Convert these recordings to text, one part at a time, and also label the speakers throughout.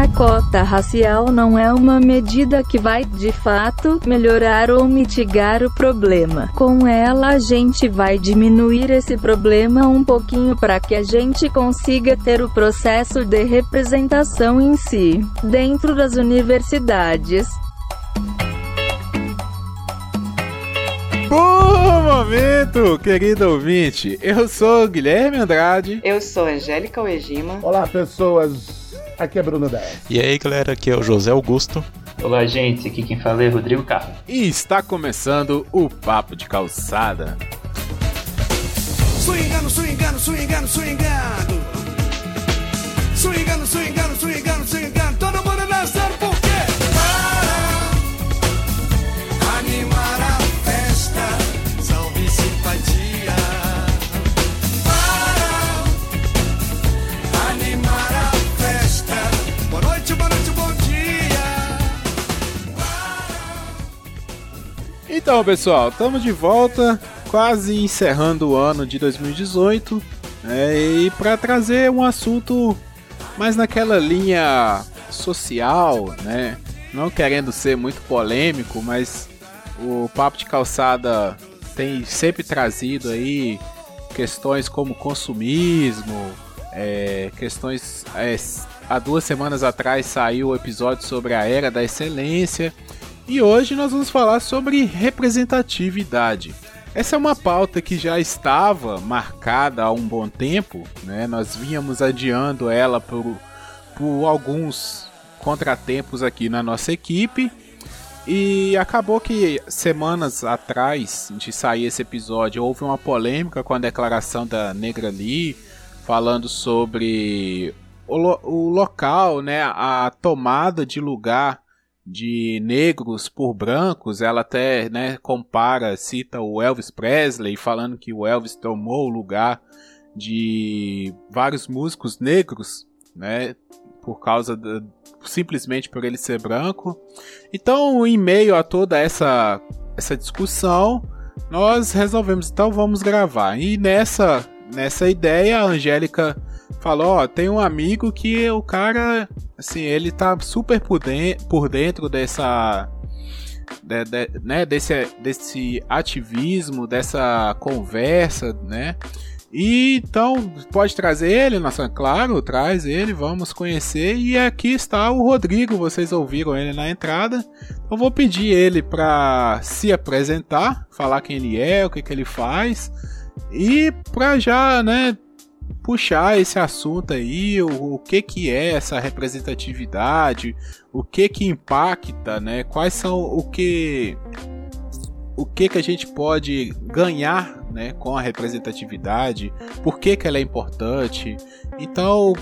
Speaker 1: A cota racial não é uma medida que vai, de fato, melhorar ou mitigar o problema. Com ela, a gente vai diminuir esse problema um pouquinho para que a gente consiga ter o processo de representação em si, dentro das universidades.
Speaker 2: Bom momento, querido ouvinte. Eu sou Guilherme Andrade.
Speaker 3: Eu sou Angélica Uegima.
Speaker 4: Olá, pessoas. Aqui é Bruno 10.
Speaker 5: E aí, galera, aqui é o José Augusto.
Speaker 6: Olá, gente, aqui quem fala é Rodrigo Carlos.
Speaker 2: E está começando o Papo de Calçada.
Speaker 7: Swingando, swingando, swingando. Swingando, swingando, swingando,
Speaker 2: Então, pessoal, estamos de volta, quase encerrando o ano de 2018, né, e para trazer um assunto mais naquela linha social, né? Não querendo ser muito polêmico, mas o Papo de Calçada tem sempre trazido aí questões como consumismo, é, questões. é, há duas semanas atrás saiu o episódio sobre a Era da Excelência. E hoje nós vamos falar sobre representatividade. Essa é uma pauta que já estava marcada há um bom tempo, né? Nós vínhamos adiando ela por, por alguns contratempos aqui na nossa equipe. E acabou que semanas atrás de sair esse episódio houve uma polêmica com a declaração da Negra Lee falando sobre o, lo- o local, né, a tomada de lugar de negros por brancos. Ela até né, compara, cita o Elvis Presley falando que o Elvis tomou o lugar de vários músicos negros, né, por causa simplesmente por ele ser branco. Então, em meio a toda essa essa discussão, nós resolvemos então vamos gravar. E nessa nessa ideia, a Angélica falou, ó, tem um amigo que o cara, assim, ele tá super por dentro, por dentro dessa de- de- né, desse, desse ativismo, dessa conversa, né? E então pode trazer ele, nossa, claro, traz ele, vamos conhecer. E aqui está o Rodrigo, vocês ouviram ele na entrada. Eu vou pedir ele para se apresentar, falar quem ele é, o que, que ele faz e para já, né, puxar esse assunto aí, o, o que que é essa representatividade, o que que impacta, né? Quais são o que o que que a gente pode ganhar, né, com a representatividade? Por que que ela é importante? Então,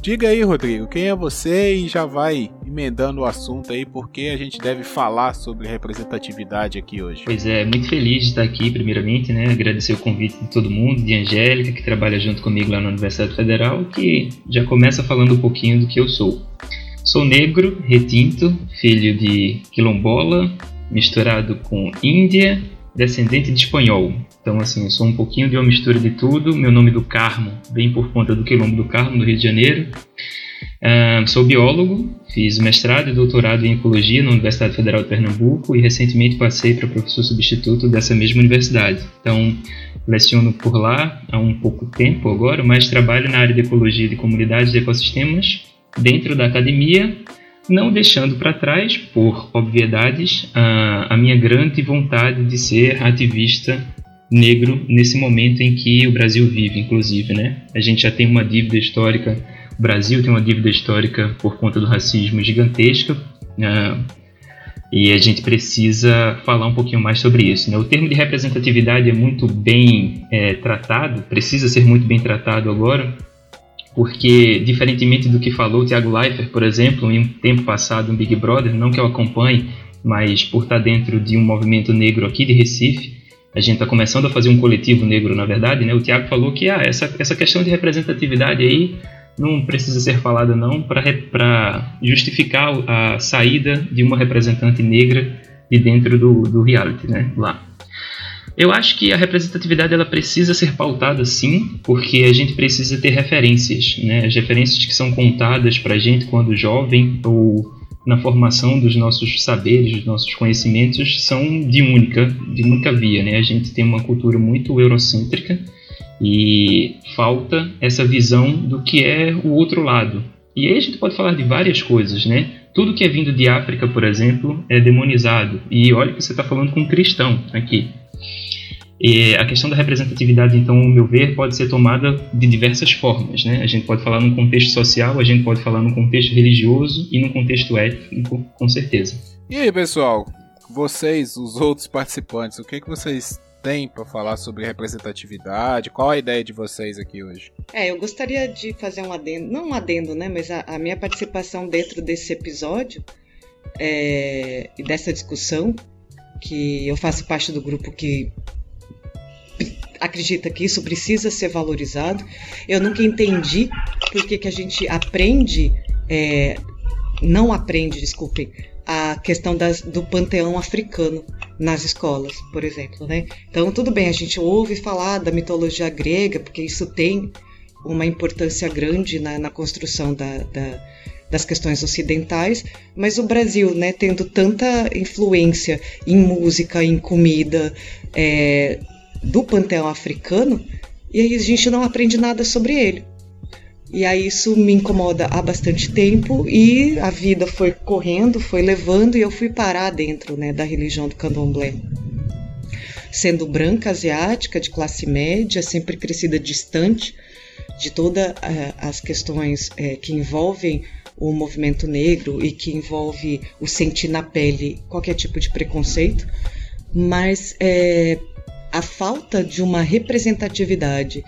Speaker 2: diga aí, Rodrigo, quem é você e já vai emendando o assunto aí, porque a gente deve falar sobre representatividade aqui hoje.
Speaker 6: Pois é, muito feliz de estar aqui, primeiramente, né? Agradecer o convite de todo mundo, de Angélica, que trabalha junto comigo lá na Universidade Federal, que já começa falando um pouquinho do que eu sou. Sou negro, retinto, filho de quilombola, misturado com índia, descendente de espanhol. Então, assim, eu sou um pouquinho de uma mistura de tudo. Meu nome do Carmo vem por conta do Quilombo do Carmo, no Rio de Janeiro. Ah, sou biólogo, fiz mestrado e doutorado em ecologia na Universidade Federal de Pernambuco e recentemente passei para professor substituto dessa mesma universidade. Então, leciono por lá há um pouco tempo agora, mas trabalho na área de ecologia de comunidades e ecossistemas dentro da academia, não deixando para trás, por obviedades, a, a minha grande vontade de ser ativista negro nesse momento em que o Brasil vive, inclusive, né? A gente já tem uma dívida histórica o Brasil tem uma dívida histórica por conta do racismo gigantesca ah, e a gente precisa falar um pouquinho mais sobre isso. Né? O termo de representatividade é muito bem é, tratado, precisa ser muito bem tratado agora, porque, diferentemente do que falou o Thiago Leifert, por exemplo, em um tempo passado, um Big Brother, não que eu acompanhe, mas por estar dentro de um movimento negro aqui de Recife, a gente está começando a fazer um coletivo negro, na verdade, né? O Tiago falou que ah, essa, essa questão de representatividade aí não precisa ser falada não para justificar a saída de uma representante negra de dentro do, do reality, né? Lá. Eu acho que a representatividade ela precisa ser pautada sim, porque a gente precisa ter referências, né? As referências que são contadas para a gente quando jovem ou na formação dos nossos saberes, dos nossos conhecimentos, são de única, de única via, né? A gente tem uma cultura muito eurocêntrica e falta essa visão do que é o outro lado. E aí a gente pode falar de várias coisas, né? Tudo que é vindo de África, por exemplo, é demonizado. E olha que você está falando com um cristão aqui. E a questão da representatividade, então, ao meu ver, pode ser tomada de diversas formas. Né? A gente pode falar num contexto social, a gente pode falar num contexto religioso e num contexto étnico, com certeza.
Speaker 2: E aí, pessoal? Vocês, os outros participantes, o que, que vocês têm para falar sobre representatividade? Qual a ideia de vocês aqui hoje?
Speaker 3: É, eu gostaria de fazer um adendo, não um adendo, né, mas a, a minha participação dentro desse episódio é, e dessa discussão, que eu faço parte do grupo que acredita que isso precisa ser valorizado. Eu nunca entendi por que, que a gente aprende, é, não aprende, desculpem, a questão das, do panteão africano nas escolas, por exemplo, né? Então, tudo bem, a gente ouve falar da mitologia grega, porque isso tem uma importância grande na, na construção da, da, das questões ocidentais, mas o Brasil, né, tendo tanta influência em música, em comida, é, do panteão africano e aí a gente não aprende nada sobre ele. E aí isso me incomoda há bastante tempo e a vida foi correndo, foi levando e eu fui parar dentro né, da religião do candomblé. Sendo branca, asiática, de classe média, sempre crescida distante de todas uh, as questões uh, que envolvem o movimento negro e que envolve o sentir na pele qualquer tipo de preconceito, mas é, a falta de uma representatividade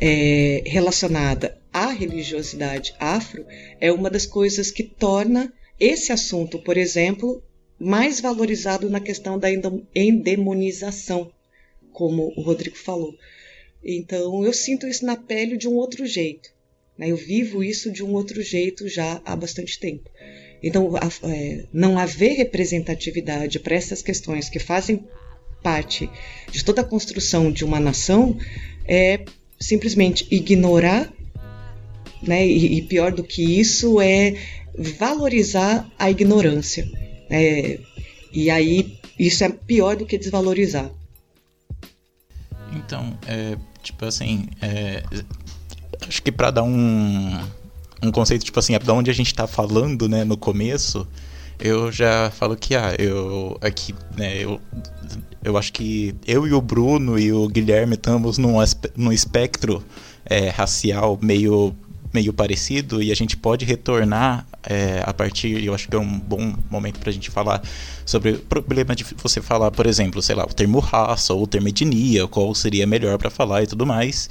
Speaker 3: é, relacionada à religiosidade afro é uma das coisas que torna esse assunto, por exemplo, mais valorizado na questão da endemonização, como o Rodrigo falou. Então, eu sinto isso na pele de um outro jeito. Né? Eu vivo isso de um outro jeito já há bastante tempo. Então, é, não haver representatividade para essas questões que fazem parte de toda a construção de uma nação é simplesmente ignorar, né? E, e pior do que isso é valorizar a ignorância. É, e aí isso é pior do que desvalorizar.
Speaker 5: Então, é, tipo assim, é, acho que para dar um, um conceito, tipo assim, é da onde a gente está falando, né, no começo, eu já falo que, ah, eu aqui, né, eu eu acho que eu e o Bruno e o Guilherme estamos num, num espectro é, racial meio, meio parecido e a gente pode retornar é, a partir, eu acho que é um bom momento para a gente falar sobre o problema de você falar, por exemplo, sei lá, o termo raça ou o termo etnia, qual seria melhor para falar e tudo mais.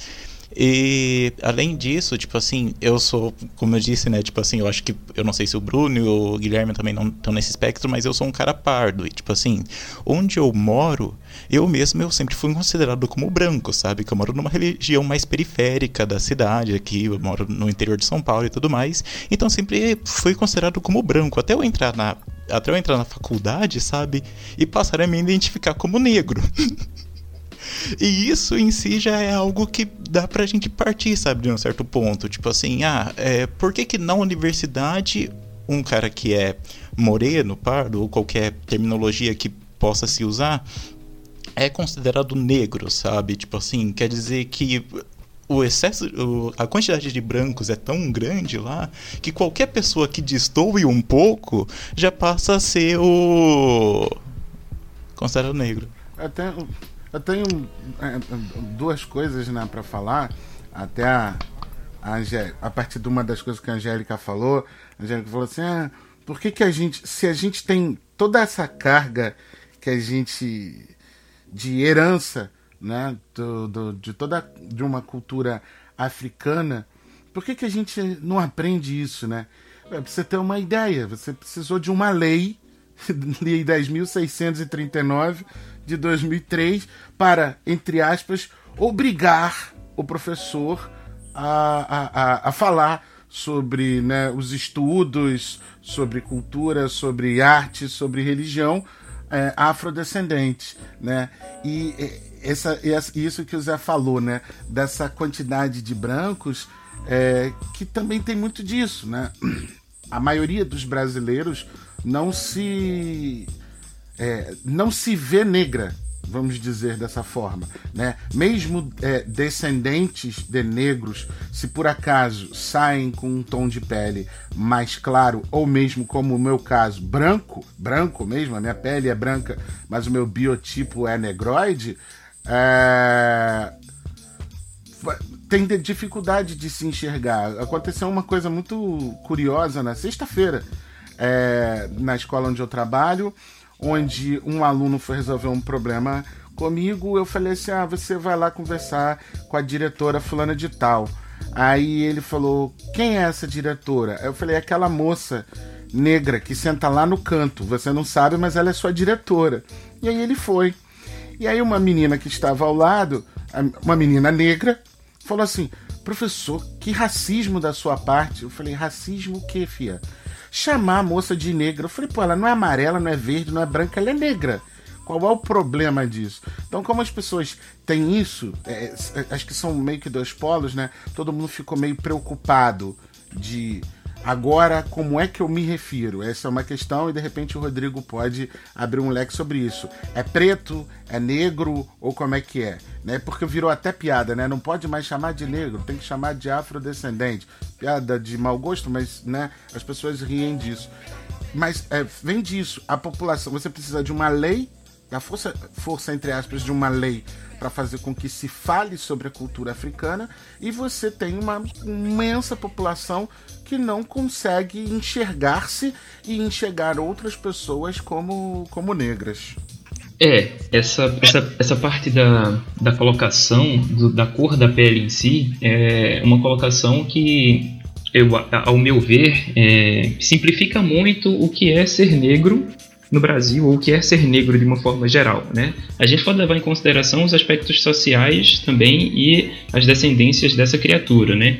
Speaker 5: E além disso, tipo assim, eu sou, como eu disse, né, tipo assim, eu acho que eu não sei se o Bruno e o Guilherme também não estão nesse espectro, mas eu sou um cara pardo e tipo assim, onde eu moro, eu mesmo eu sempre fui considerado como branco, sabe? Que eu moro numa região mais periférica da cidade aqui, eu moro no interior de São Paulo e tudo mais. Então sempre fui considerado como branco até eu entrar na até eu entrar na faculdade, sabe? E passar a me identificar como negro. E isso em si já é algo que dá pra gente partir, sabe, de um certo ponto. Tipo assim, ah, é, por que que na universidade um cara que é moreno, pardo, ou qualquer terminologia que possa se usar, é considerado negro, sabe? Tipo assim, quer dizer que o excesso, o, a quantidade de brancos é tão grande lá que qualquer pessoa que destoe um pouco já passa a ser o considerado negro.
Speaker 4: Até eu tenho é, duas coisas né, para falar. Até a, a, a partir de uma das coisas que a Angélica falou, a Angélica falou assim: ah, por que, que a gente, se a gente tem toda essa carga que a gente de herança, né, do, do, de toda de uma cultura africana, por que, que a gente não aprende isso, né? Pra você ter uma ideia, você precisou de uma lei, lei 10.639, de 2003 para, entre aspas, obrigar o professor a, a, a, falar sobre né, os estudos, sobre cultura, sobre arte, sobre religião é, afrodescendentes, né? E essa, isso que o Zé falou, né? Dessa quantidade de brancos, é, que também tem muito disso, né? A maioria dos brasileiros não se é, não se vê negra, vamos dizer dessa forma, né? Mesmo é, descendentes de negros, se por acaso saem com um tom de pele mais claro, ou mesmo como o meu caso, branco, branco mesmo, a minha pele é branca, mas o meu biotipo é negroide, é... tem dificuldade de se enxergar. Aconteceu uma coisa muito curiosa na sexta-feira, é... na escola onde eu trabalho onde um aluno foi resolver um problema comigo, eu falei assim: ah, você vai lá conversar com a diretora fulana de tal. Aí ele falou: quem é essa diretora? Eu falei: é aquela moça negra que senta lá no canto. Você não sabe, mas ela é sua diretora. E aí ele foi. E aí uma menina que estava ao lado, uma menina negra, falou assim: professor, que racismo da sua parte. Eu falei: racismo o quê, fia? Chamar a moça de negra. Eu falei, pô, ela não é amarela, não é verde, não é branca, ela é negra. Qual é o problema disso? Então, como as pessoas têm isso, é, é, acho que são meio que dois polos, né? Todo mundo ficou meio preocupado de Agora, como é que eu me refiro? Essa é uma questão e de repente o Rodrigo pode abrir um leque sobre isso. É preto, é negro ou como é que é? Né? Porque virou até piada, né? Não pode mais chamar de negro, tem que chamar de afrodescendente. Piada de mau gosto, mas né, as pessoas riem disso. Mas é, vem disso. A população, você precisa de uma lei, da força, força entre aspas, de uma lei para fazer com que se fale sobre a cultura africana e você tem uma imensa população que não consegue enxergar-se e enxergar outras pessoas como, como negras.
Speaker 6: É, essa, essa, essa parte da, da colocação do, da cor da pele em si é uma colocação que, eu, ao meu ver, é, simplifica muito o que é ser negro no Brasil ou o que é ser negro de uma forma geral. Né? A gente pode levar em consideração os aspectos sociais também e as descendências dessa criatura. Né?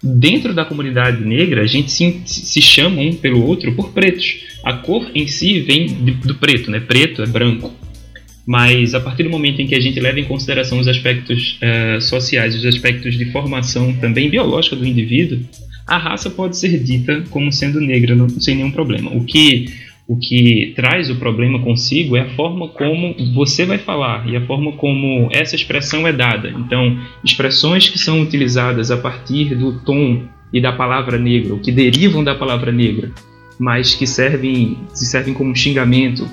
Speaker 6: Dentro da comunidade negra, a gente se, se chama um pelo outro por pretos. A cor em si vem de, do preto, né? preto é branco. Mas a partir do momento em que a gente leva em consideração os aspectos uh, sociais, os aspectos de formação também biológica do indivíduo, a raça pode ser dita como sendo negra não, sem nenhum problema. O que o que traz o problema consigo é a forma como você vai falar e a forma como essa expressão é dada. Então, expressões que são utilizadas a partir do tom e da palavra negra, ou que derivam da palavra negra, mas que servem, se servem como xingamento,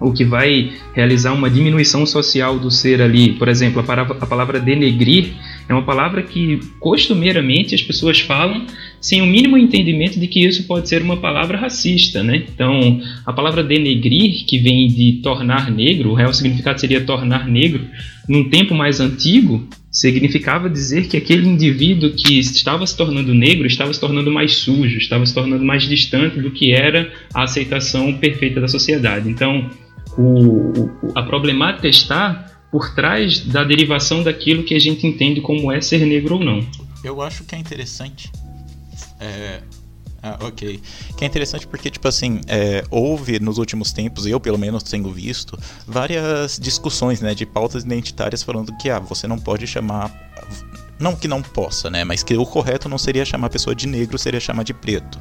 Speaker 6: ou que vai realizar uma diminuição social do ser ali. Por exemplo, a palavra, a palavra denegrir é uma palavra que costumeiramente as pessoas falam sem o mínimo entendimento de que isso pode ser uma palavra racista, né? Então, a palavra denegrir, que vem de tornar negro, o real significado seria tornar negro, num tempo mais antigo, significava dizer que aquele indivíduo que estava se tornando negro estava se tornando mais sujo, estava se tornando mais distante do que era a aceitação perfeita da sociedade. Então, o, a problemática está por trás da derivação daquilo que a gente entende como é ser negro ou não.
Speaker 5: Eu acho que é interessante é, ah, ok. Que é interessante porque, tipo assim, é, houve nos últimos tempos, eu pelo menos tenho visto, várias discussões, né, de pautas identitárias falando que, ah, você não pode chamar. Não que não possa, né, mas que o correto não seria chamar a pessoa de negro, seria chamar de preto.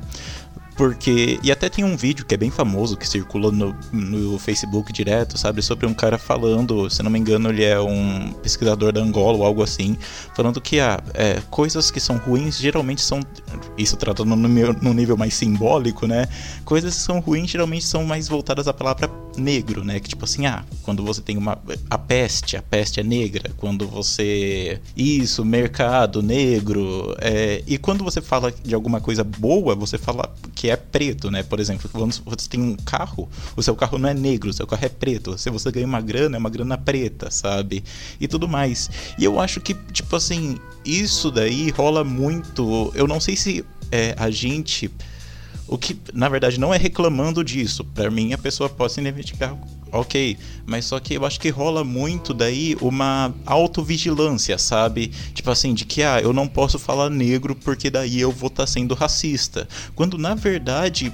Speaker 5: Porque. E até tem um vídeo que é bem famoso que circula no, no Facebook direto, sabe? Sobre um cara falando, se não me engano, ele é um pesquisador da Angola ou algo assim, falando que ah, é, coisas que são ruins geralmente são. Isso tratando no, no nível mais simbólico, né? Coisas que são ruins geralmente são mais voltadas à palavra negro, né? Que tipo assim, ah, quando você tem uma. A peste, a peste é negra. Quando você. Isso, mercado negro. É, e quando você fala de alguma coisa boa, você fala que que é preto, né? Por exemplo, quando você tem um carro, o seu carro não é negro, o seu carro é preto. Se você ganha uma grana, é uma grana preta, sabe? E tudo mais. E eu acho que, tipo assim, isso daí rola muito. Eu não sei se é, a gente. O que, na verdade, não é reclamando disso. Para mim, a pessoa pode se identificar Ok, mas só que eu acho que rola muito daí uma autovigilância, sabe? Tipo assim, de que ah, eu não posso falar negro porque daí eu vou estar tá sendo racista. Quando na verdade,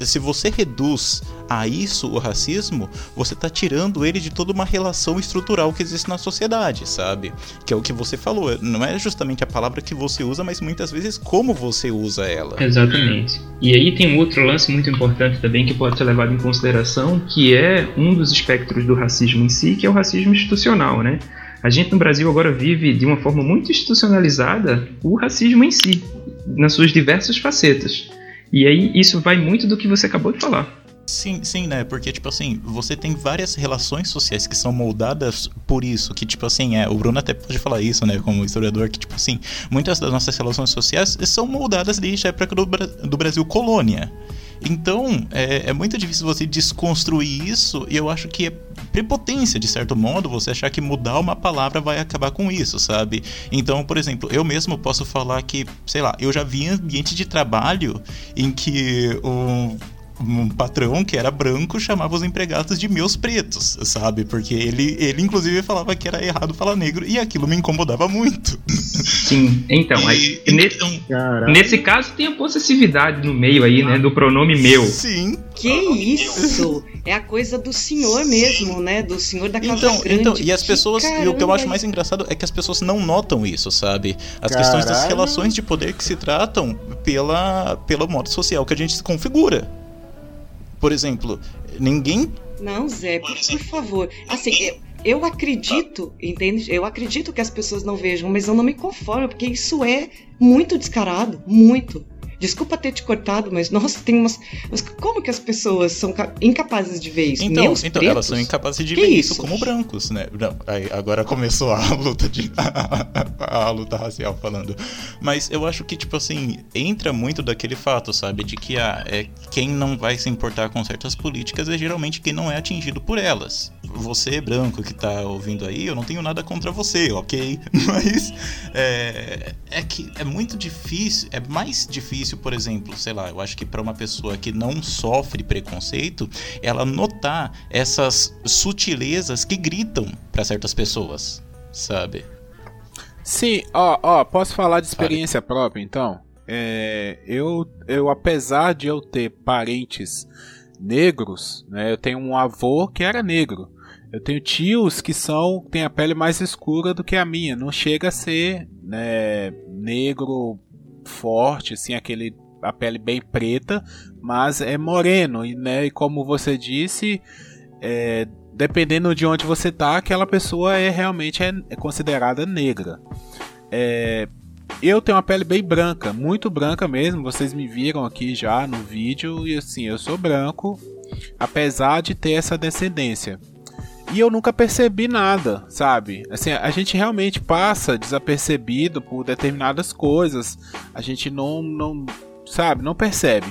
Speaker 5: se você reduz a isso o racismo, você tá tirando ele de toda uma relação estrutural que existe na sociedade, sabe? Que é o que você falou, não é justamente a palavra que você usa, mas muitas vezes como você usa ela.
Speaker 6: Exatamente. E aí tem um outro lance muito importante também que pode ser levado em consideração, que é um dos espectros do racismo em si, que é o racismo institucional, né? A gente no Brasil agora vive de uma forma muito institucionalizada o racismo em si, nas suas diversas facetas. E aí isso vai muito do que você acabou de falar.
Speaker 5: Sim, sim, né? Porque, tipo assim, você tem várias relações sociais que são moldadas por isso. Que, tipo assim, é, o Bruno até pode falar isso, né? Como historiador, que, tipo assim, muitas das nossas relações sociais são moldadas desde a época do, do Brasil colônia. Então, é, é, muito difícil você desconstruir isso, e eu acho que é prepotência, de certo modo, você achar que mudar uma palavra vai acabar com isso, sabe? Então, por exemplo, eu mesmo posso falar que, sei lá, eu já vi ambiente de trabalho em que o um patrão que era branco chamava os empregados de meus pretos, sabe? Porque ele, ele inclusive falava que era errado falar negro e aquilo me incomodava muito.
Speaker 6: Sim, então, aí, nesse, nesse caso tem a possessividade no meio aí, né? Do pronome meu.
Speaker 5: Sim.
Speaker 3: Que isso? É a coisa do senhor mesmo, né? Do senhor da casa
Speaker 5: então,
Speaker 3: grande.
Speaker 5: Então, e as pessoas, e o que eu acho mais engraçado é que as pessoas não notam isso, sabe? As Caralho. questões das relações de poder que se tratam pela, pelo modo social que a gente se configura. Por exemplo, ninguém.
Speaker 3: Não, Zé, por, por favor. Assim, eu, eu acredito, entende? Eu acredito que as pessoas não vejam, mas eu não me conformo, porque isso é muito descarado, muito. Desculpa ter te cortado, mas nossa, tem umas. Mas como que as pessoas são incapazes de ver isso?
Speaker 5: Então, Meus então pretos? elas são incapazes de que ver isso? isso como brancos, né? Não, aí, agora começou a luta de. a luta racial falando. Mas eu acho que, tipo assim, entra muito daquele fato, sabe? De que ah, é, quem não vai se importar com certas políticas é geralmente quem não é atingido por elas. Você, branco, que tá ouvindo aí, eu não tenho nada contra você, ok? Mas é, é que é muito difícil, é mais difícil difícil, por exemplo, sei lá, eu acho que para uma pessoa que não sofre preconceito, ela notar essas sutilezas que gritam para certas pessoas, sabe?
Speaker 2: Sim, ó, ó, posso falar de experiência Fale. própria, então? É, eu, eu, apesar de eu ter parentes negros, né, eu tenho um avô que era negro. Eu tenho tios que são têm a pele mais escura do que a minha. Não chega a ser né, negro forte, assim, aquele a pele bem preta, mas é moreno e, né, e como você disse, é, dependendo de onde você tá, aquela pessoa é realmente é, é considerada negra. É, eu tenho uma pele bem branca, muito branca mesmo. Vocês me viram aqui já no vídeo e assim, eu sou branco, apesar de ter essa descendência. E eu nunca percebi nada, sabe? Assim, a gente realmente passa desapercebido por determinadas coisas. A gente não, não sabe, não percebe.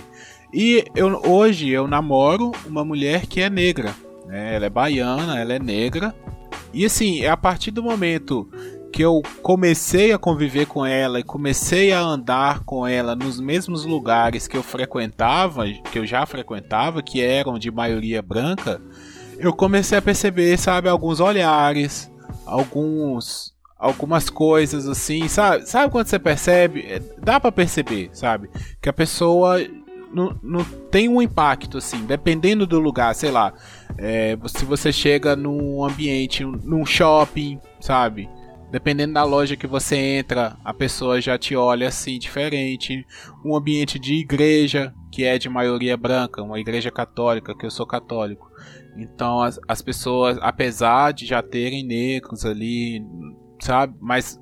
Speaker 2: E eu, hoje eu namoro uma mulher que é negra. Né? Ela é baiana, ela é negra. E assim, é a partir do momento que eu comecei a conviver com ela e comecei a andar com ela nos mesmos lugares que eu frequentava, que eu já frequentava, que eram de maioria branca, eu comecei a perceber, sabe, alguns olhares, alguns algumas coisas assim, sabe? Sabe quando você percebe? É, dá para perceber, sabe? Que a pessoa não, não tem um impacto assim, dependendo do lugar, sei lá. É, se você chega num ambiente, num shopping, sabe? Dependendo da loja que você entra, a pessoa já te olha assim diferente. Um ambiente de igreja, que é de maioria branca, uma igreja católica, que eu sou católico. Então as, as pessoas, apesar de já terem negros ali, sabe? Mas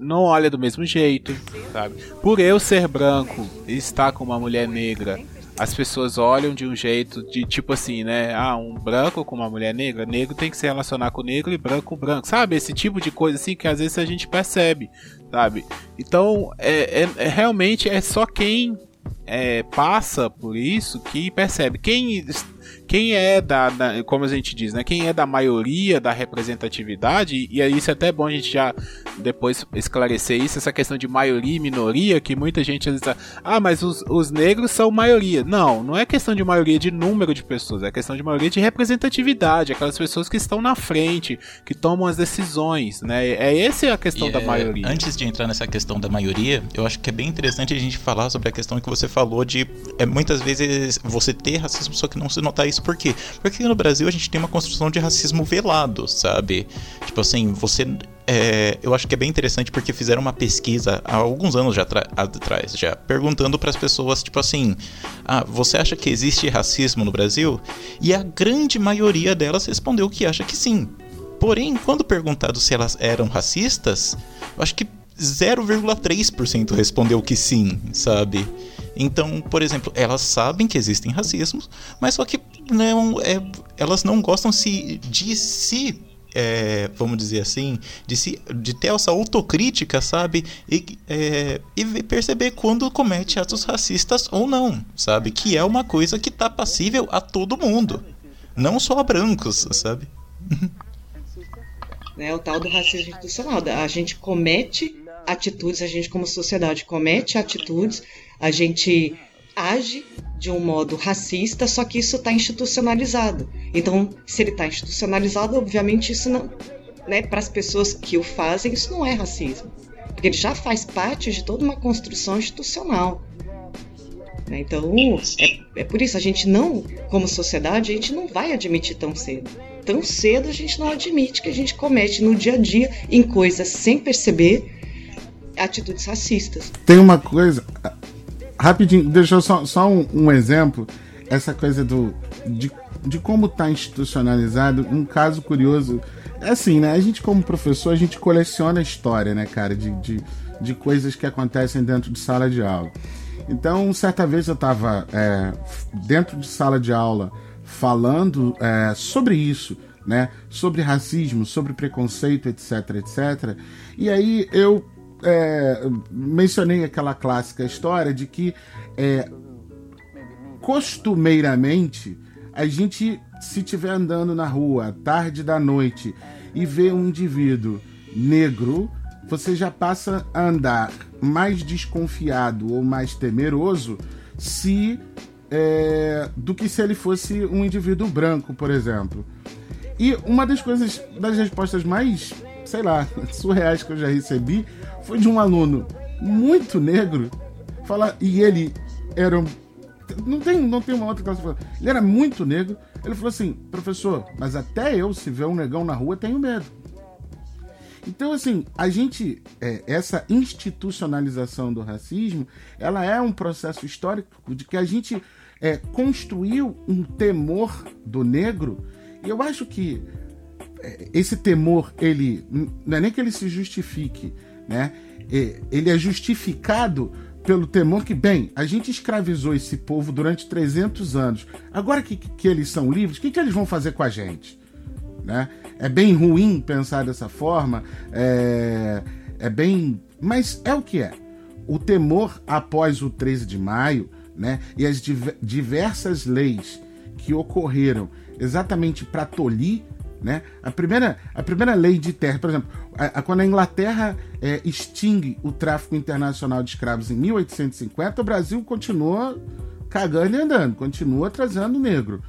Speaker 2: não olha do mesmo jeito, sabe? Por eu ser branco e estar com uma mulher negra, as pessoas olham de um jeito de tipo assim, né? Ah, um branco com uma mulher negra, negro tem que se relacionar com negro e branco com branco, sabe? Esse tipo de coisa assim que às vezes a gente percebe, sabe? Então, é, é, é realmente é só quem é, passa por isso que percebe. Quem quem é da, da, como a gente diz, né? Quem é da maioria da representatividade, e aí isso é até bom a gente já depois esclarecer isso, essa questão de maioria e minoria, que muita gente às vezes ah, mas os, os negros são maioria. Não, não é questão de maioria de número de pessoas, é questão de maioria de representatividade, aquelas pessoas que estão na frente, que tomam as decisões, né? É essa a questão
Speaker 5: E,
Speaker 2: da
Speaker 5: é,
Speaker 2: maioria.
Speaker 5: Antes de entrar nessa questão da maioria, eu acho que é bem interessante a gente falar sobre a questão que você falou de é, muitas vezes você ter racismo, só que não se notar isso. Por quê? Porque no Brasil a gente tem uma construção de racismo velado, sabe? Tipo assim, você. é, eu acho que é bem interessante porque fizeram uma pesquisa há alguns anos já atrás, já, perguntando para as pessoas, tipo assim, ah, você acha que existe racismo no Brasil? E a grande maioria delas respondeu que acha que sim. Porém, quando perguntado se elas eram racistas, eu acho que 0,3% respondeu que sim, sabe? Então, por exemplo, elas sabem que existem racismos, mas só que não, é, elas não gostam se, de se. é, vamos dizer assim, de, se, de ter essa autocrítica, sabe? E, é, e perceber quando comete atos racistas ou não, sabe? Que é uma coisa que tá passível a todo mundo, não só a brancos, sabe?
Speaker 3: né, o tal do racismo institucional. A gente comete atitudes, a gente como sociedade comete atitudes, a gente age de um modo racista, só que isso está institucionalizado. Então, se ele está institucionalizado, obviamente isso não, né, para as pessoas que o fazem, isso não é racismo, porque ele já faz parte de toda uma construção institucional. né? Então, é, é por isso a gente não, como sociedade, a gente não vai admitir tão cedo tão cedo a gente não admite que a gente comete no dia a dia, em coisas sem perceber, atitudes racistas.
Speaker 4: Tem uma coisa. Rapidinho, deixa eu só, só um, um exemplo. Essa coisa do. De, de como está institucionalizado. Um caso curioso. É assim, né? A gente, como professor, a gente coleciona história, né, cara? De, de, de coisas que acontecem dentro de sala de aula. Então, certa vez eu estava dentro de sala de aula falando é, sobre isso, né? Sobre racismo, sobre preconceito, etc, etc. E aí eu é, mencionei aquela clássica história de que é, costumeiramente a gente se tiver andando na rua tarde da noite e ver um indivíduo negro, você já passa a andar mais desconfiado ou mais temeroso se é, do que se ele fosse um indivíduo branco, por exemplo. E uma das coisas, das respostas mais, sei lá, surreais que eu já recebi foi de um aluno muito negro falar e ele era não tem não tem uma outra classe ele era muito negro. Ele falou assim professor mas até eu se ver um negão na rua tenho medo. Então assim a gente é, essa institucionalização do racismo ela é um processo histórico de que a gente é, construiu um temor do negro. E eu acho que é, esse temor ele não é nem que ele se justifique né ele é justificado pelo temor que, bem, a gente escravizou esse povo durante 300 anos. Agora que, que eles são livres, o que, que eles vão fazer com a gente? Né? É bem ruim pensar dessa forma, é, é bem. Mas é o que é. O temor após o 13 de maio né, e as diversas leis que ocorreram exatamente para tolir né? A, primeira, a primeira lei de terra, por exemplo, a, a, quando a Inglaterra é, extingue o tráfico internacional de escravos em 1850, o Brasil continua cagando e andando, continua trazendo negro.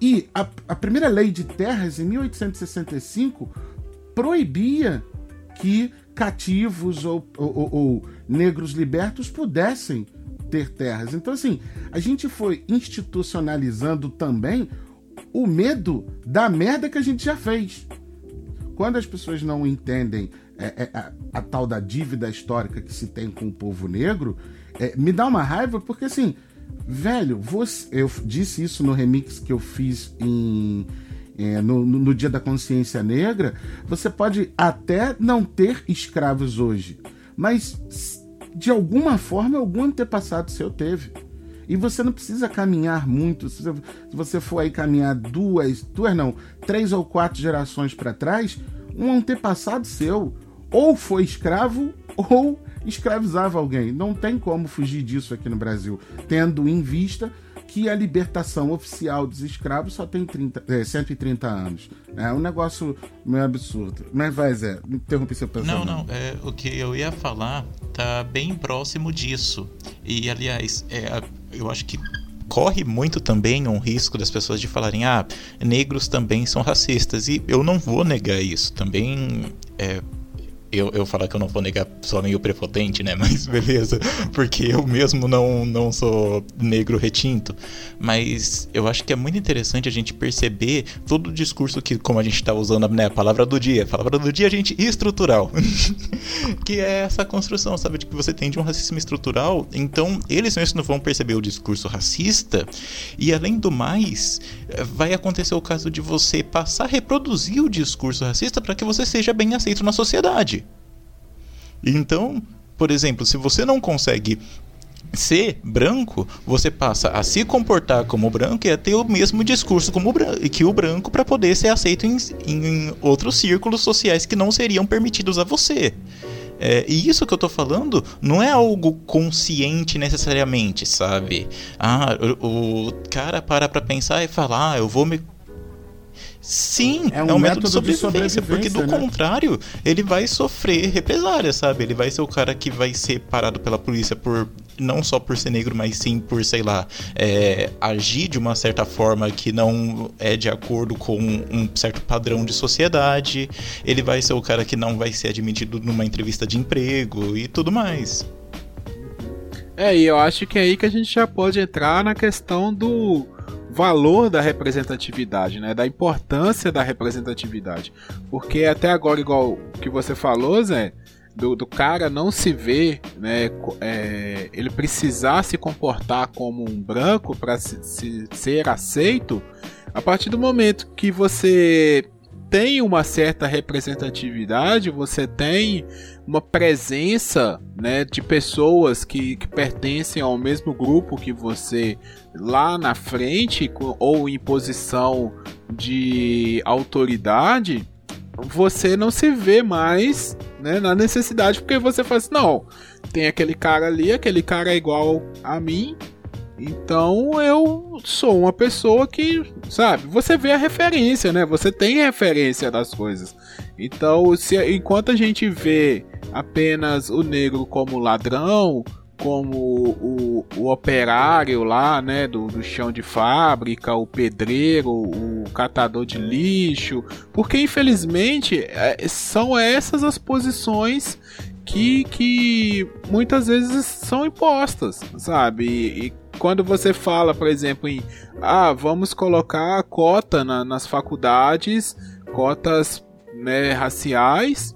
Speaker 4: E a, a primeira lei de terras, em 1865, proibia que cativos ou, ou, ou, negros libertos pudessem ter terras. Então, assim, a gente foi institucionalizando também o medo da merda que a gente já fez. Quando as pessoas não entendem é, é, a, a, tal da dívida histórica que se tem com o povo negro, é, me dá uma raiva porque assim, velho, você, eu disse isso no remix que eu fiz em, no, no Dia da Consciência Negra. Você pode até não ter escravos hoje, mas de alguma forma algum antepassado seu teve. E você não precisa caminhar muito. Se você for aí caminhar duas, duas não, três ou quatro gerações para trás, um antepassado seu ou foi escravo ou escravizava alguém. Não tem como fugir disso aqui no Brasil, tendo em vista que a libertação oficial dos escravos só tem 30, é, 130 anos. É um negócio meio absurdo. Mas vai, Zé, interrompi seu pensamento.
Speaker 5: Não, não, é, o que eu ia falar tá bem próximo disso. E, aliás, é, eu acho que corre muito também um risco das pessoas de falarem, ah, negros também são racistas. E eu não vou negar isso. Também é, eu, eu falar que eu não vou negar só meio prepotente, né? Mas beleza, porque eu mesmo não, não sou negro retinto. Mas eu acho que é muito interessante a gente perceber todo o discurso que, como a gente está usando né, a palavra do dia, a palavra do dia, a gente, estrutural. que é essa construção, sabe? De que você tem de um racismo estrutural. Então, eles mesmos não vão perceber o discurso racista. E além do mais, vai acontecer o caso de você passar a reproduzir o discurso racista para que você seja bem aceito na sociedade. Então, por exemplo, se você não consegue ser branco, você passa a se comportar como branco e a ter o mesmo discurso como que o branco para poder ser aceito em, em, outros círculos sociais que não seriam permitidos a você. É, e isso que eu tô falando não é algo consciente necessariamente, sabe? Ah, o, o cara para pra pensar e falar, ah, eu vou me Sim, é um, é um método, método, de sobrevivência, de porque do né? contrário, ele vai sofrer represália, sabe? Ele vai ser o cara que vai ser parado pela polícia por não só por ser negro, mas sim por, sei lá, é, agir de uma certa forma que não é de acordo com um certo padrão de sociedade. Ele vai ser o cara que não vai ser admitido numa entrevista de emprego e tudo mais.
Speaker 2: É, e eu acho que é aí que a gente já pode entrar na questão do valor da representatividade, né? Da importância da representatividade. Porque até agora, igual o que você falou, Zé, do, do cara não se ver, né? É, ele precisar se comportar como um branco para se, se, ser aceito. A partir do momento que você tem uma certa representatividade, você tem uma presença né, de pessoas que, que pertencem ao mesmo grupo que você lá na frente ou em posição de autoridade, você não se vê mais né, na necessidade, porque você faz assim, não, tem aquele cara ali, aquele cara é igual a mim, então eu sou uma pessoa que, sabe, você vê a referência, né? Você tem referência das coisas. Então, se enquanto a gente vê apenas o negro como ladrão, como o, o operário lá, né, do, do, chão de fábrica, o pedreiro, o catador de lixo, porque infelizmente é, são essas as posições que, que muitas vezes são impostas, sabe? E, quando você fala, por exemplo, em ah, vamos colocar cota na, nas faculdades, cotas né, raciais,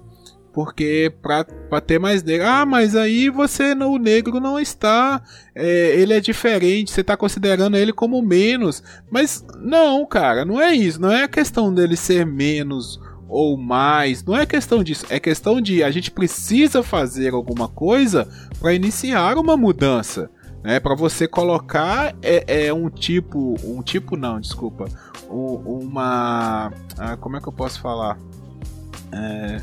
Speaker 2: porque para ter mais negro. Ah, mas aí você o negro não está, é, ele é diferente, você está considerando ele como menos. Mas não, cara, não é isso. Não é a questão dele ser menos ou mais. Não é questão disso. É questão de a gente precisa fazer alguma coisa para iniciar uma mudança. Né, para você colocar é, é, um tipo, um tipo não, desculpa, uma, ah, como é que eu posso falar? É,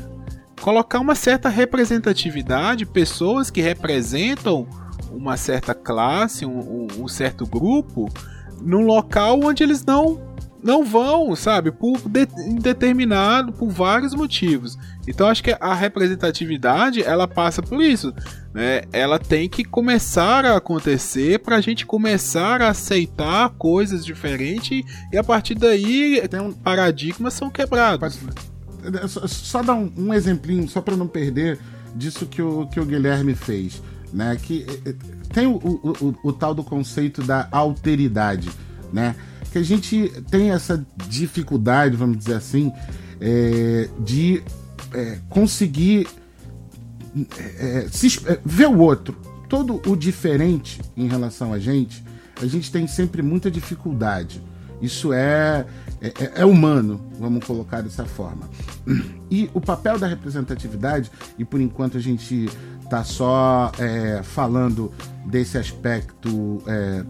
Speaker 2: colocar uma certa representatividade, pessoas que representam uma certa classe, um, um, certo grupo, num local onde eles não não vão, sabe, por de, determinado, por vários motivos. Então acho que a representatividade ela passa por isso, né? Ela tem que começar a acontecer para a gente começar a aceitar coisas diferentes e a partir daí um... paradigmas são quebrados.
Speaker 4: É, só, só dar um, um exemplinho, só para não perder disso que o, que o Guilherme fez. Né? Que é, é, tem o, o, o, o tal do conceito da alteridade, né? Que a gente tem essa dificuldade, vamos dizer assim, é, de é, conseguir é, se, ver o outro. Todo o diferente em relação a gente, a gente tem sempre muita dificuldade. Isso é, é, é, é, humano, vamos colocar dessa forma. E o papel da representatividade, e por enquanto a gente está só é, falando desse aspecto é,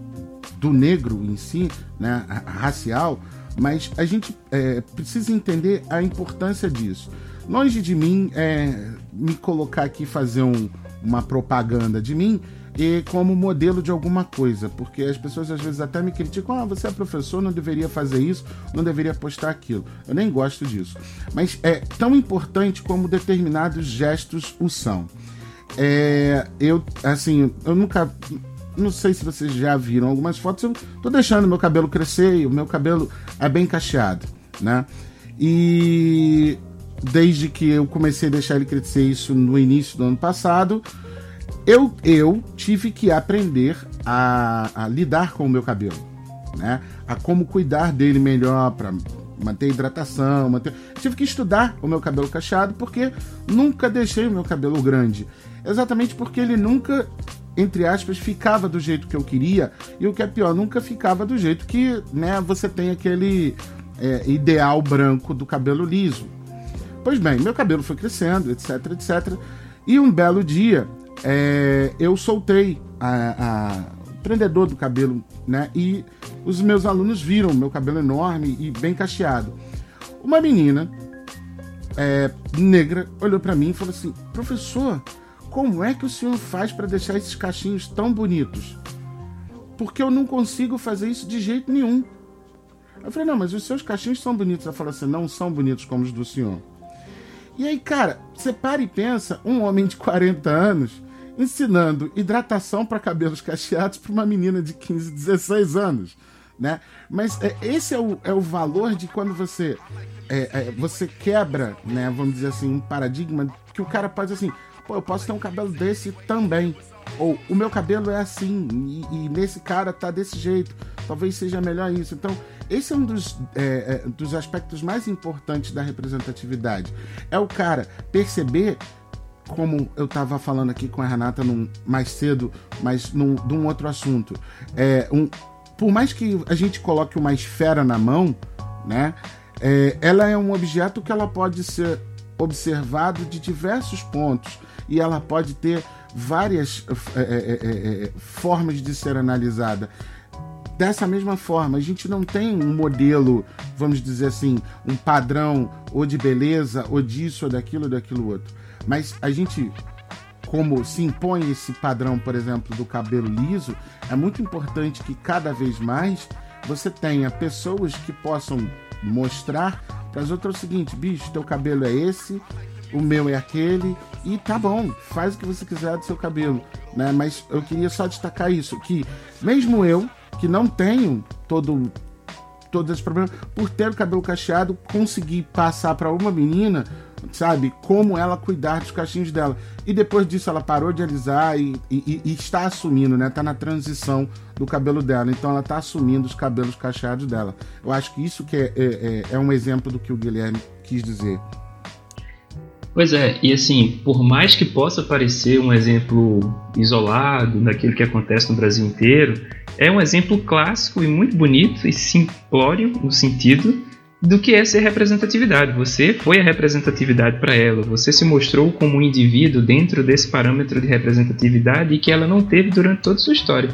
Speaker 4: do negro em si, né, racial, mas a gente é, precisa entender a importância disso. Longe de mim é, me colocar aqui fazer um, uma propaganda de mim, e como modelo de alguma coisa, porque as pessoas às vezes até me criticam: ah, você é professor, não deveria fazer isso, não deveria postar aquilo. Eu nem gosto disso. Mas é tão importante como determinados gestos o são. É, eu, assim, eu nunca. Não sei se vocês já viram algumas fotos. Eu tô deixando meu cabelo crescer e o meu cabelo é bem cacheado, né? E desde que eu comecei a deixar ele crescer isso no início do ano passado, eu, eu tive que aprender a, a lidar com o meu cabelo, né? A como cuidar dele melhor para manter hidratação, manter... tive que estudar o meu cabelo cacheado porque nunca deixei o meu cabelo grande, exatamente porque ele nunca entre aspas, ficava do jeito que eu queria, e o que é pior, nunca ficava do jeito que né, você tem aquele é, ideal branco do cabelo liso. Pois bem, meu cabelo foi crescendo, etc, etc. E um belo dia é, eu soltei a, a, prendedor do cabelo, né? E os meus alunos viram meu cabelo enorme e bem cacheado. Uma menina é, negra olhou para mim e falou assim: professor, como é que o senhor faz para deixar esses cachinhos tão bonitos? Porque eu não consigo fazer isso de jeito nenhum. Eu falei, não, mas os seus cachinhos são bonitos. Ela falou assim, não são bonitos como os do senhor. E aí, cara, você para e pensa, um homem de 40 anos ensinando hidratação para cabelos cacheados para uma menina de 15, 16 anos. Né? Mas é, esse é o, é o valor de quando você é, é, você quebra, né, vamos dizer assim, um paradigma que o cara pode assim, pô, eu posso ter um cabelo desse também. Ou o meu cabelo é assim, e, e nesse cara tá desse jeito. Talvez seja melhor isso. Então, esse é um dos, é, é, dos aspectos mais importantes da representatividade. É o cara perceber como eu estava falando aqui com a Renata num, mais cedo, mas num, de um outro assunto. É, um, por mais que a gente coloque uma esfera na mão, né, é, ela é um objeto que ela pode ser observado de diversos pontos e ela pode ter várias é, é, é, é formas de ser analisada. Dessa mesma forma, a gente não tem um modelo, vamos dizer assim, um padrão ou de beleza, ou disso, ou daquilo, ou daquilo outro. Mas a gente, como se impõe esse padrão, por exemplo, do cabelo liso, é muito importante que cada vez mais você tenha pessoas que possam mostrar para as outras o seguinte: bicho, teu cabelo é esse, o meu é aquele, e tá bom, faz o que você quiser do seu cabelo, né? Mas eu queria só destacar isso, que mesmo eu, que não tenho todo todos esses problemas, por ter o cabelo cacheado, consegui passar para uma menina sabe? Como ela cuidar dos cachinhos dela. E depois disso ela parou de alisar e, e, e, está assumindo, né? Tá na transição do cabelo dela. Então ela tá assumindo os cabelos cacheados dela. Eu acho que isso que é, é, é, é um exemplo do que o Guilherme quis dizer.
Speaker 6: Pois é, e assim, por mais que possa parecer um exemplo isolado daquilo que acontece no Brasil inteiro, é um exemplo clássico e muito bonito e simplório no sentido do que é ser representatividade. Você foi a representatividade para ela, você se mostrou como um indivíduo dentro desse parâmetro de representatividade e que ela não teve durante toda a sua história.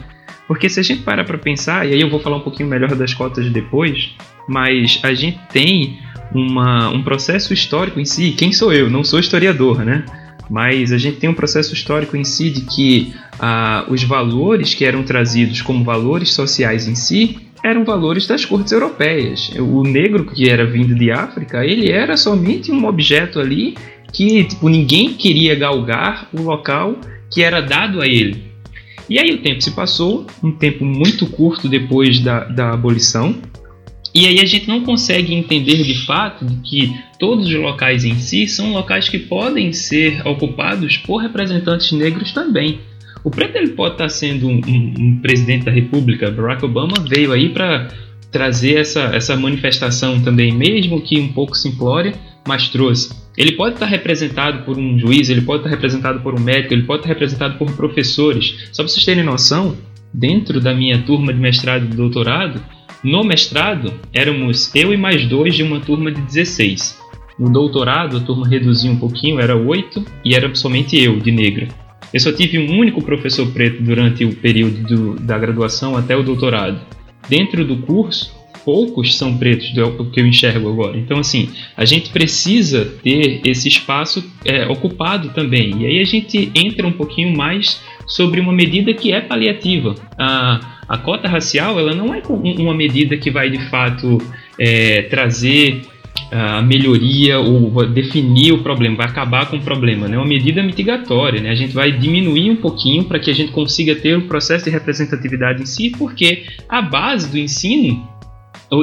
Speaker 6: Porque se a gente para para pensar, e aí eu vou falar um pouquinho melhor das cotas depois, mas a gente tem uma, um processo histórico em si. Quem sou eu? Não sou historiador, né? Mas a gente tem um processo histórico em si de que ah, os valores que eram trazidos como valores sociais em si eram valores das cortes europeias. O negro que era vindo de África, ele era somente um objeto ali que tipo, ninguém queria galgar o local que era dado a ele. E aí o tempo se passou, um tempo muito curto depois da, da abolição, e aí a gente não consegue entender de fato que todos os locais em si são locais que podem ser ocupados por representantes negros também. O preto ele pode estar sendo um, um, um presidente da República. Barack Obama veio aí para trazer essa, essa manifestação também, mesmo que um pouco simplória, mas trouxe. Ele pode estar representado por um juiz, ele pode estar representado por um médico, ele pode estar representado por professores. Só para vocês terem noção, dentro da minha turma de mestrado e doutorado, no mestrado éramos eu e mais dois de uma turma de 16. No doutorado a turma reduziu um pouquinho, era oito e era somente eu, de negra. Eu só tive um único professor preto durante o período do, da graduação até o doutorado. Dentro do curso, poucos são pretos, do que eu enxergo agora. Então, assim, a gente precisa ter esse espaço é, ocupado também. E aí a gente entra um pouquinho mais sobre uma medida que é paliativa. A, a cota racial ela não é uma medida que vai de fato é, trazer a melhoria ou definir o problema, vai acabar com o problema, né? É uma medida mitigatória, né? A gente vai diminuir um pouquinho para que a gente consiga ter o processo de representatividade em si, porque a base do ensino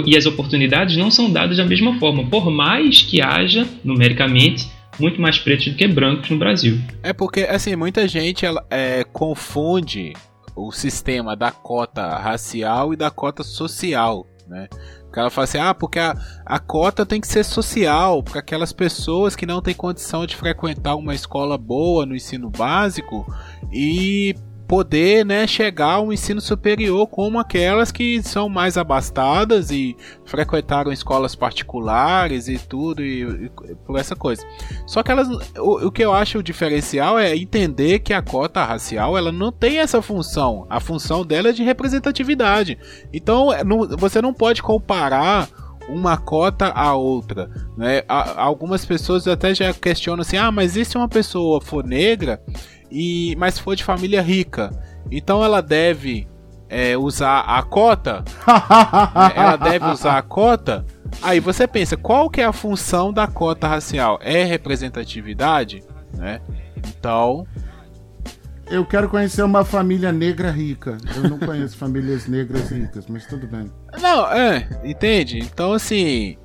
Speaker 6: e as oportunidades não são dadas da mesma forma, por mais que haja numericamente muito mais pretos do que brancos no Brasil.
Speaker 2: É porque assim muita gente ela, é, confunde o sistema da cota racial e da cota social, né? Porque ela fala assim, ah, porque a, a cota tem que ser social, para aquelas pessoas que não têm condição de frequentar uma escola boa no ensino básico e poder né, chegar ao ensino superior como aquelas que são mais abastadas e frequentaram escolas particulares e tudo e, e por essa coisa. Só que elas, o, o, que eu acho diferencial é entender que a cota racial ela não tem essa função. A função dela é de representatividade. Então é, não, você não pode comparar uma cota a outra. Né? Algumas pessoas até já questionam assim: ah, mas e se uma pessoa for negra e mas for de família rica. Então ela deve é, usar a cota. Né? ela deve usar a cota. Aí você pensa, qual que é a função da cota racial? É representatividade, né? Então,
Speaker 4: eu quero conhecer uma família negra rica. Eu não conheço famílias negras ricas, mas tudo bem.
Speaker 2: Não, é, entende? Então assim,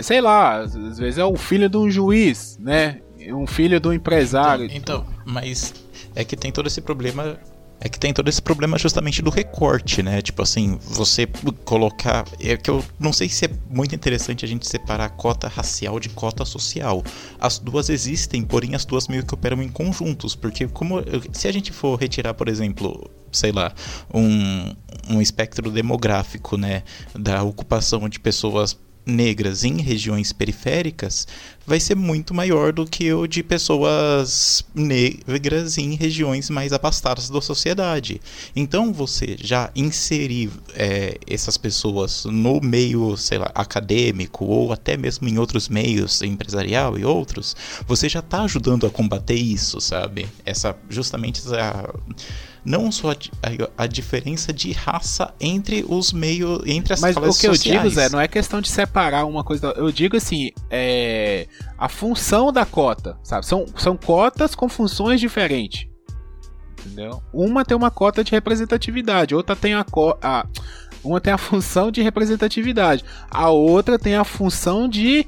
Speaker 2: sei lá, às vezes é o filho de um juiz, né? Um filho de um empresário.
Speaker 5: Então, então mas é que tem todo esse problema é que tem todo esse problema justamente do recorte, né? Tipo assim, você colocar. É que eu não sei se é muito interessante a gente separar a cota racial de cota social. As duas existem, porém as duas meio que operam em conjuntos. Porque como se a gente for retirar, por exemplo, sei lá, um, um espectro demográfico, né? Da ocupação de pessoas negras em regiões periféricas vai ser muito maior do que o de pessoas negras em regiões mais afastadas da sociedade. Então, você já inserir é, essas pessoas no meio, sei lá, acadêmico ou até mesmo em outros meios, empresarial e outros, você já está ajudando a combater isso, sabe? Essa justamente essa não só a, a, diferença de raça entre os meios, entre as
Speaker 2: Mas
Speaker 5: o
Speaker 2: que eu
Speaker 5: sociais.
Speaker 2: digo, Zé, não é questão de separar uma coisa. Eu digo assim, é a função da cota, sabe? São, são cotas com funções diferentes. Entendeu? Uma tem uma cota de representatividade, outra tem a, a uma tem a função de representatividade, a outra tem a função de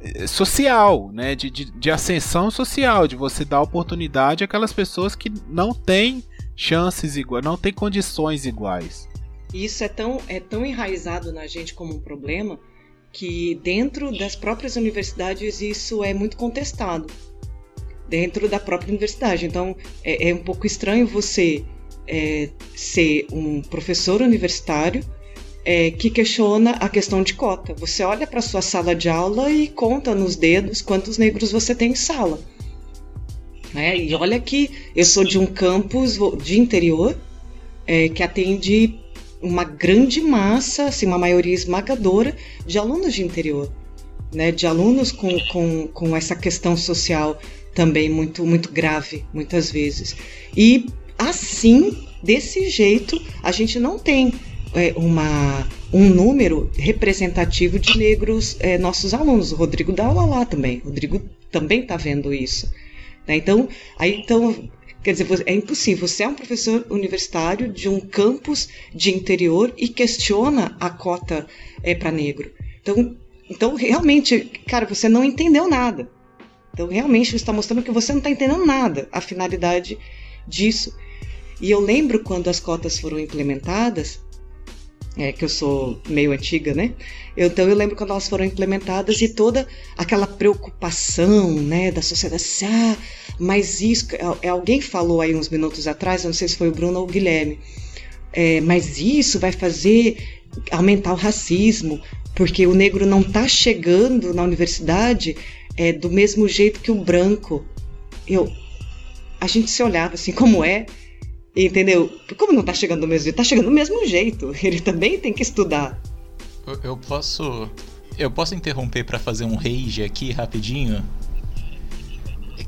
Speaker 2: eh, social, né? De, de, de ascensão social, de você dar oportunidade àquelas pessoas que não têm chances iguais, não têm condições iguais.
Speaker 3: Isso é tão, é tão enraizado na gente como um problema que dentro das próprias universidades isso é muito contestado. Dentro da própria universidade. Então é, é um pouco estranho você é, ser um professor universitário é, que questiona a questão de cota. Você olha para sua sala de aula e conta nos dedos quantos negros você tem em sala. Né? E olha que eu sou de um campus de interior é, que atende uma grande massa, assim, uma maioria esmagadora de alunos de interior, né? de alunos com, com, com essa questão social também muito, muito grave, muitas vezes. E assim, desse jeito, a gente não tem é, uma, um número representativo de negros é, nossos alunos. O Rodrigo dá aula lá também. O Rodrigo também está vendo isso. Né? Então, aí, então, quer dizer, é impossível. Você é um professor universitário de um campus de interior e questiona a cota é, para negro. Então, então, realmente, cara, você não entendeu nada. Então, realmente, está mostrando que você não está entendendo nada, a finalidade disso. E eu lembro quando as cotas foram implementadas, é, que eu sou meio antiga, né? Então eu lembro quando elas foram implementadas e toda aquela preocupação, né, da sociedade, assim, ah, mas isso, é, alguém falou aí uns minutos atrás, não sei se foi o Bruno ou o Guilherme, é, mas isso vai fazer aumentar o racismo, porque o negro não está chegando na universidade é, do mesmo jeito que o branco. Eu, a gente se olhava assim, como é? Entendeu? Como não tá chegando do mesmo jeito? Tá chegando do mesmo jeito. Ele também tem que estudar.
Speaker 5: Eu, eu posso. Eu posso interromper para fazer um rage aqui rapidinho?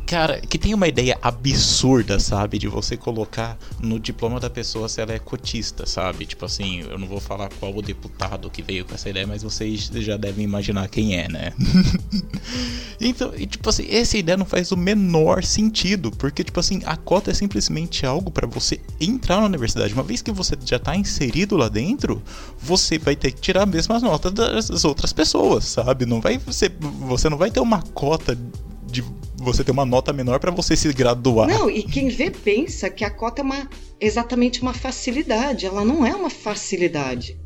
Speaker 5: Cara, que tem uma ideia absurda, sabe? De você colocar no diploma da pessoa se ela é cotista, sabe? Tipo assim, eu não vou falar qual o deputado que veio com essa ideia, mas vocês já devem imaginar quem é, né? então, e, tipo assim, essa ideia não faz o menor sentido, porque, tipo assim, a cota é simplesmente algo para você entrar na universidade. Uma vez que você já tá inserido lá dentro, você vai ter que tirar as mesmas notas das outras pessoas, sabe? Não vai ser, você não vai ter uma cota de você ter uma nota menor para você se graduar.
Speaker 3: Não, e quem vê pensa que a cota é uma, exatamente uma facilidade. Ela não é uma facilidade.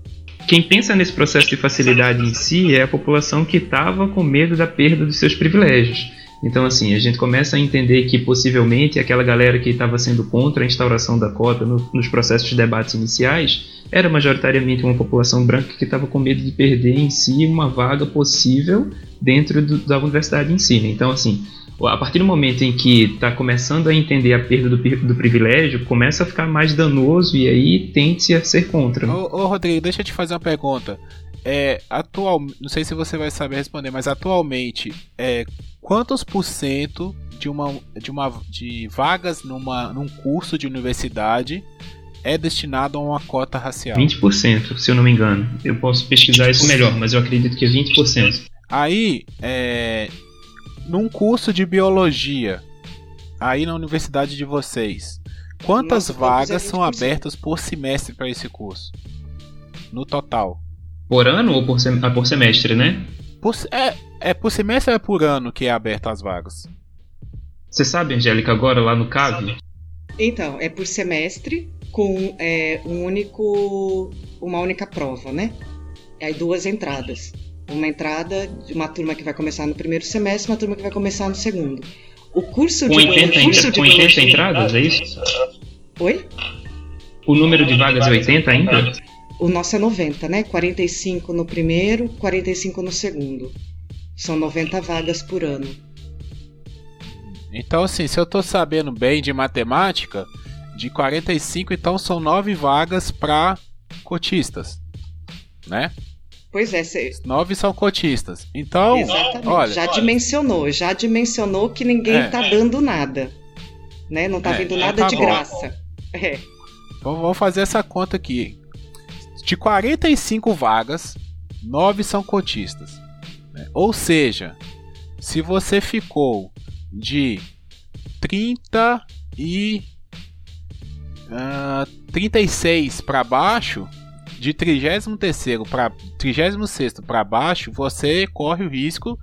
Speaker 6: Quem pensa nesse processo de facilidade em si é a população que estava com medo da perda dos seus privilégios. Então, assim, a gente começa a entender que possivelmente aquela galera que estava sendo contra a instauração da cota no, nos processos de debates iniciais era majoritariamente uma população branca que estava com medo de perder em si uma vaga possível dentro do, da universidade em si. Né? Então, assim, a partir do momento em que está começando a entender a perda do, do, privilégio, começa a ficar mais danoso e aí tende a ser contra. Né?
Speaker 2: Ô, ô, Rodrigo, deixa eu te fazer uma pergunta. É, atual, não sei se você vai saber responder, mas atualmente, é, quantos por cento de uma, de uma de vagas numa, num curso de universidade é destinado a uma cota racial?
Speaker 6: 20%, se eu não me engano. Eu posso pesquisar isso melhor, mas eu acredito que é 20%.
Speaker 2: Aí, é, num curso de biologia, aí na universidade de vocês, quantas Nossa, vagas são abertas por semestre para esse curso? No total.
Speaker 6: Por ano ou por, sem, ah, por semestre, né?
Speaker 2: Por, é, é por semestre ou é por ano que é aberto as vagas?
Speaker 6: Você sabe, Angélica, agora lá no CAV?
Speaker 3: Então, é por semestre com é, um único, uma única prova, né? Aí duas entradas uma entrada de uma turma que vai começar no primeiro semestre, uma turma que vai começar no segundo. O curso
Speaker 6: com
Speaker 3: de
Speaker 6: 80, curso com 80 entradas, é isso?
Speaker 3: Oi?
Speaker 6: O número de vagas é 80 ainda?
Speaker 3: O nosso é 90, né? 45 no primeiro, 45 no segundo. São 90 vagas por ano.
Speaker 2: Então, assim, se eu tô sabendo bem de matemática, de 45, então são 9 vagas para cotistas, né?
Speaker 3: Pois é, cê...
Speaker 2: nove são cotistas. Então, Exatamente. olha,
Speaker 3: já dimensionou, já dimensionou que ninguém é. tá dando nada, né? Não tá é, vindo então nada tá de bom. graça. É.
Speaker 2: Então vamos fazer essa conta aqui. De 45 vagas, nove são cotistas. Né? Ou seja, se você ficou de 30 e uh, 36 para baixo, de 33 para 36 para baixo, você corre o risco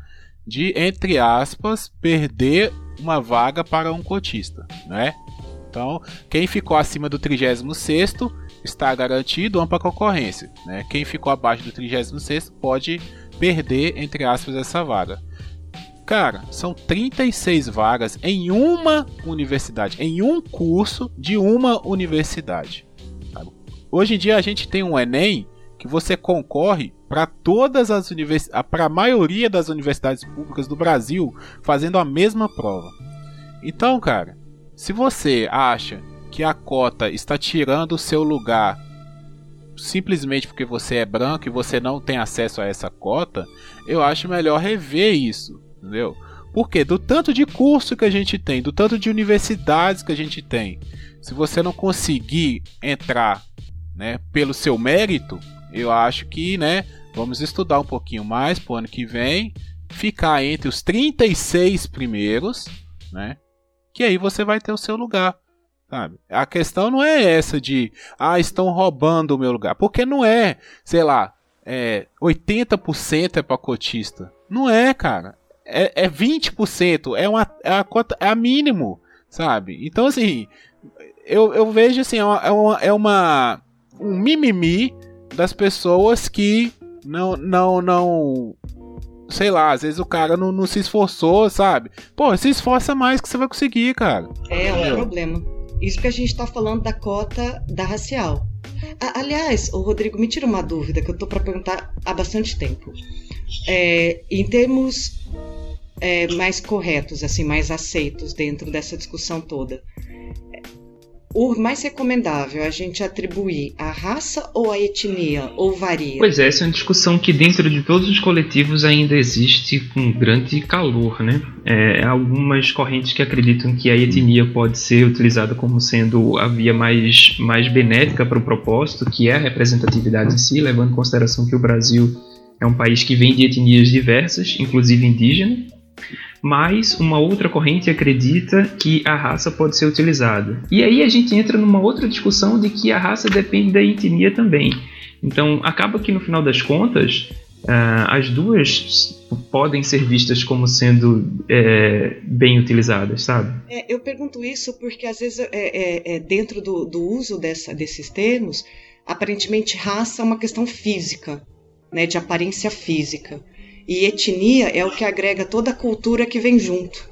Speaker 2: de, entre aspas, perder uma vaga para um cotista, né? Então, quem ficou acima do 36 está garantido ampla concorrência, né? Quem ficou abaixo do 36 pode perder, entre aspas, essa vaga. Cara, são 36 vagas em uma universidade, em um curso de uma universidade. Hoje em dia a gente tem um Enem que você concorre para todas as universidades, para a maioria das universidades públicas do Brasil fazendo a mesma prova. Então, cara, se você acha que a cota está tirando o seu lugar simplesmente porque você é branco e você não tem acesso a essa cota, eu acho melhor rever isso, entendeu? Porque do tanto de curso que a gente tem, do tanto de universidades que a gente tem, se você não conseguir entrar né, pelo seu mérito, eu acho que, né, vamos estudar um pouquinho mais pro ano que vem, ficar entre os 36 primeiros, né? Que aí você vai ter o seu lugar, sabe? A questão não é essa de, ah, estão roubando o meu lugar, porque não é, sei lá, é 80% é para cotista. Não é, cara. É, é 20%, é uma é a cota é a mínimo, sabe? Então assim, eu, eu vejo assim, é uma, é uma, é uma um mimimi das pessoas que não, não, não. Sei lá, às vezes o cara não, não se esforçou, sabe? Pô, se esforça mais que você vai conseguir, cara.
Speaker 3: É, é um problema. Isso que a gente tá falando da cota da racial. aliás, o Rodrigo, me tira uma dúvida que eu tô para perguntar há bastante tempo. É, em termos é, mais corretos, assim, mais aceitos dentro dessa discussão toda o mais recomendável é a gente atribuir a raça ou a etnia, ou varia?
Speaker 6: Pois é, essa é uma discussão que dentro de todos os coletivos ainda existe com grande calor, né? É, algumas correntes que acreditam que a etnia pode ser utilizada como sendo a via mais, mais benéfica para o propósito, que é a representatividade em si, levando em consideração que o Brasil é um país que vem de etnias diversas, inclusive indígena mas uma outra corrente acredita que a raça pode ser utilizada. E aí a gente entra numa outra discussão de que a raça depende da etnia também. Então acaba que no final das contas uh, as duas podem ser vistas como sendo é, bem utilizadas, sabe?
Speaker 3: É, eu pergunto isso porque às vezes é, é, é dentro do, do uso dessa, desses termos, aparentemente raça é uma questão física, né, de aparência física. E etnia é o que agrega toda a cultura que vem junto.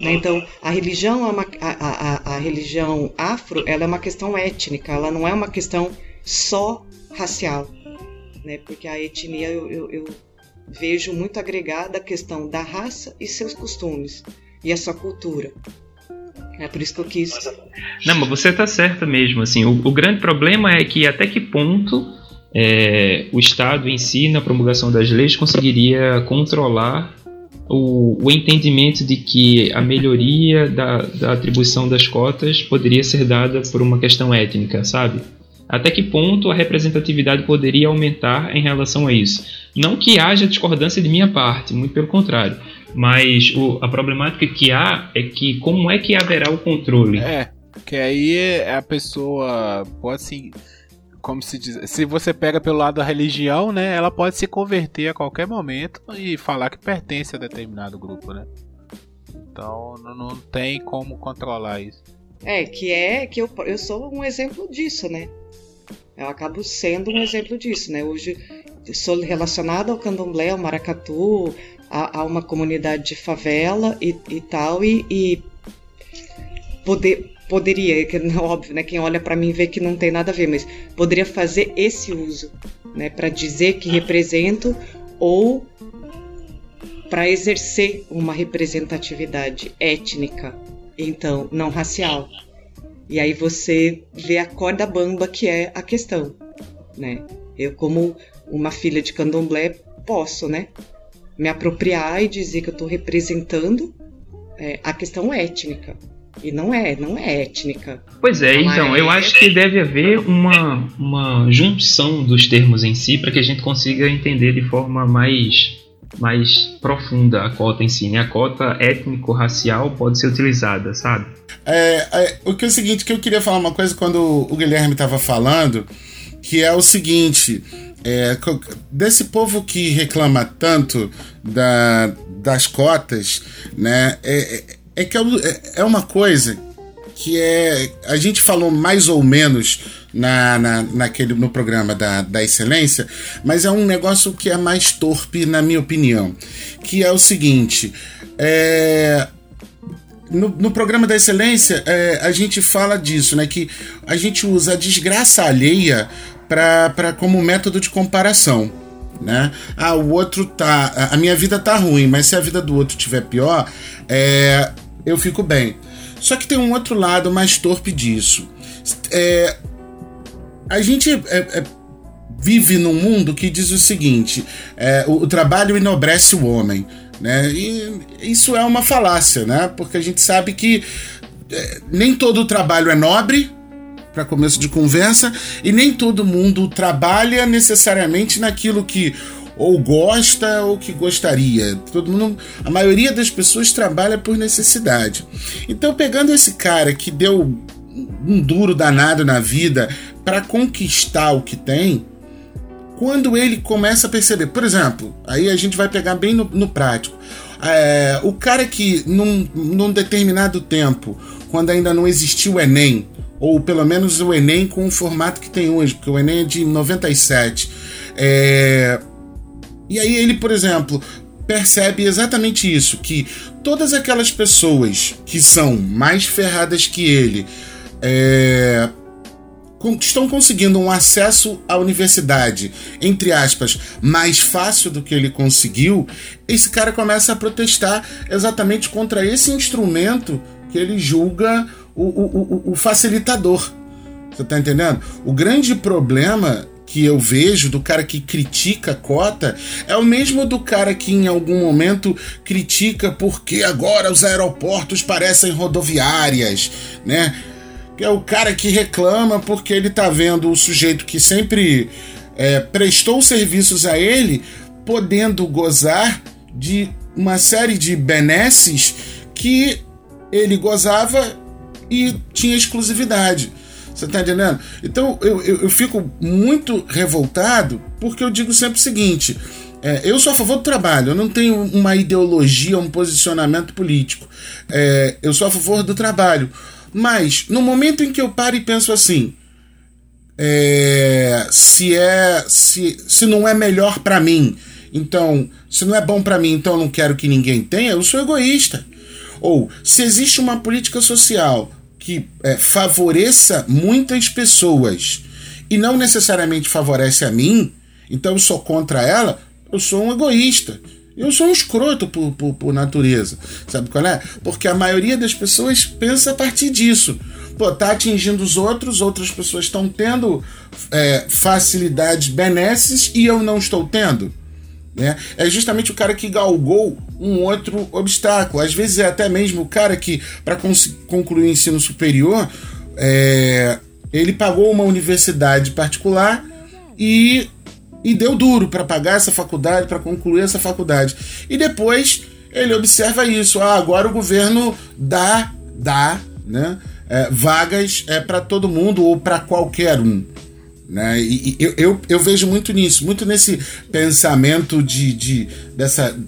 Speaker 3: Né? Então, a religião, a, a, a, religião afro ela é uma questão étnica, ela não é uma questão só racial. Né? Porque a etnia eu, eu, eu vejo muito agregada a questão da raça e seus costumes, e a sua cultura. É por isso que eu quis.
Speaker 6: Não, mas você está certa mesmo. Assim, o, o grande problema é que até que ponto é, o Estado em si, na promulgação das leis, conseguiria controlar o, o entendimento de que a melhoria da, da, atribuição das cotas poderia ser dada por uma questão étnica, sabe? Até que ponto a representatividade poderia aumentar em relação a isso? Não que haja discordância de minha parte, muito pelo contrário. Mas o, a problemática que há é que como é que haverá o controle?
Speaker 2: É, que aí a pessoa pode se como se diz, se você pega pelo lado da religião, né, ela pode se converter a qualquer momento e falar que pertence a determinado grupo, né? Então não, não tem como controlar isso.
Speaker 3: É, que é que eu, eu sou um exemplo disso, né? Eu acabo sendo um exemplo disso, né? Hoje sou relacionado ao candomblé, ao maracatu, a, a uma comunidade de favela e, e tal, e, e poder poderia, que óbvio, né? Quem olha para mim vê que não tem nada a ver, mas poderia fazer esse uso, né? Para dizer que represento ou para exercer uma representatividade étnica, então não racial. E aí você vê a corda bamba que é a questão, né? Eu como uma filha de candomblé posso, né? Me apropriar e dizer que eu estou representando é, a questão étnica. E não é, não é étnica.
Speaker 6: Pois é, não então, é... eu acho que deve haver uma, uma junção dos termos em si para que a gente consiga entender de forma mais, mais profunda a cota em si. Né? A cota étnico-racial pode ser utilizada, sabe?
Speaker 4: É, é, o que é o seguinte, que eu queria falar uma coisa quando o Guilherme estava falando, que é o seguinte. É, desse povo que reclama tanto da, das cotas, né? É, é que é, é, é uma coisa que é. A gente falou mais ou menos na, na, naquele, no programa da, da excelência, mas é um negócio que é mais torpe, na minha opinião. Que é o seguinte. É, no, no, programa da excelência, é, a gente fala disso, né? Que a gente usa a desgraça alheia como método de comparação. Né? Ah, o outro tá. A minha vida tá ruim, mas se a vida do outro tiver pior, é, eu fico bem. Só que tem um outro lado mais torpe disso. É, a gente é, é, vive num mundo que diz o seguinte: é, o, o, trabalho enobrece o homem. Né? E isso é uma falácia, né? porque a gente sabe que é, nem todo trabalho é nobre, para começo de conversa, e nem todo mundo trabalha necessariamente naquilo que ou gosta ou que gostaria. Todo mundo, a maioria das pessoas trabalha por necessidade. Então, pegando esse cara que deu um duro danado na vida para conquistar o que tem, quando ele começa a perceber, por exemplo, aí a gente vai pegar bem no, no prático. É, o cara que num, num determinado tempo, quando ainda não existiu o Enem, ou pelo menos o Enem com o formato que tem hoje, porque o Enem é de 97, é, e aí ele, por exemplo, percebe exatamente isso, que todas aquelas pessoas que são mais ferradas que ele é, estão conseguindo um acesso à universidade, entre aspas, mais fácil do que ele conseguiu, esse cara começa a protestar exatamente contra esse instrumento que ele julga o, o, o, facilitador. Você tá entendendo? O grande problema que eu vejo do cara que critica a cota é o mesmo do cara que em algum momento critica porque agora os aeroportos parecem rodoviárias, né? Que é o cara que reclama porque ele tá vendo o sujeito que sempre é, prestou serviços a ele podendo gozar de uma série de benesses que ele gozava e tinha exclusividade. Você tá entendendo? Então eu, eu, eu, fico muito revoltado porque eu digo sempre o seguinte: é, eu sou a favor do trabalho, eu não tenho uma ideologia, um posicionamento político. É, eu sou a favor do trabalho. Mas no momento em que eu paro e penso assim, é, se é se, se não é melhor para mim, então se não é bom para mim, então eu não quero que ninguém tenha, eu sou egoísta. Ou se existe uma política social que é, favoreça muitas pessoas e não necessariamente favorece a mim, então eu sou contra ela, eu sou um egoísta. Eu sou um escroto por, por, por, natureza. Sabe qual é? Porque a maioria das pessoas pensa a partir disso. Pô, tá atingindo os outros, outras pessoas estão tendo é, facilidades benesses e eu não estou tendo. Né? É justamente o cara que galgou um outro obstáculo. Às vezes é até mesmo o cara que, para concluir o ensino superior, é, ele pagou uma universidade particular e, e deu duro para pagar essa faculdade, para concluir essa faculdade. E depois ele observa isso. Ah, agora o governo dá, dá né, é, vagas é, para todo mundo ou para qualquer um. Né? E, e eu, eu, eu, vejo muito nisso, muito nesse pensamento de, de dessa.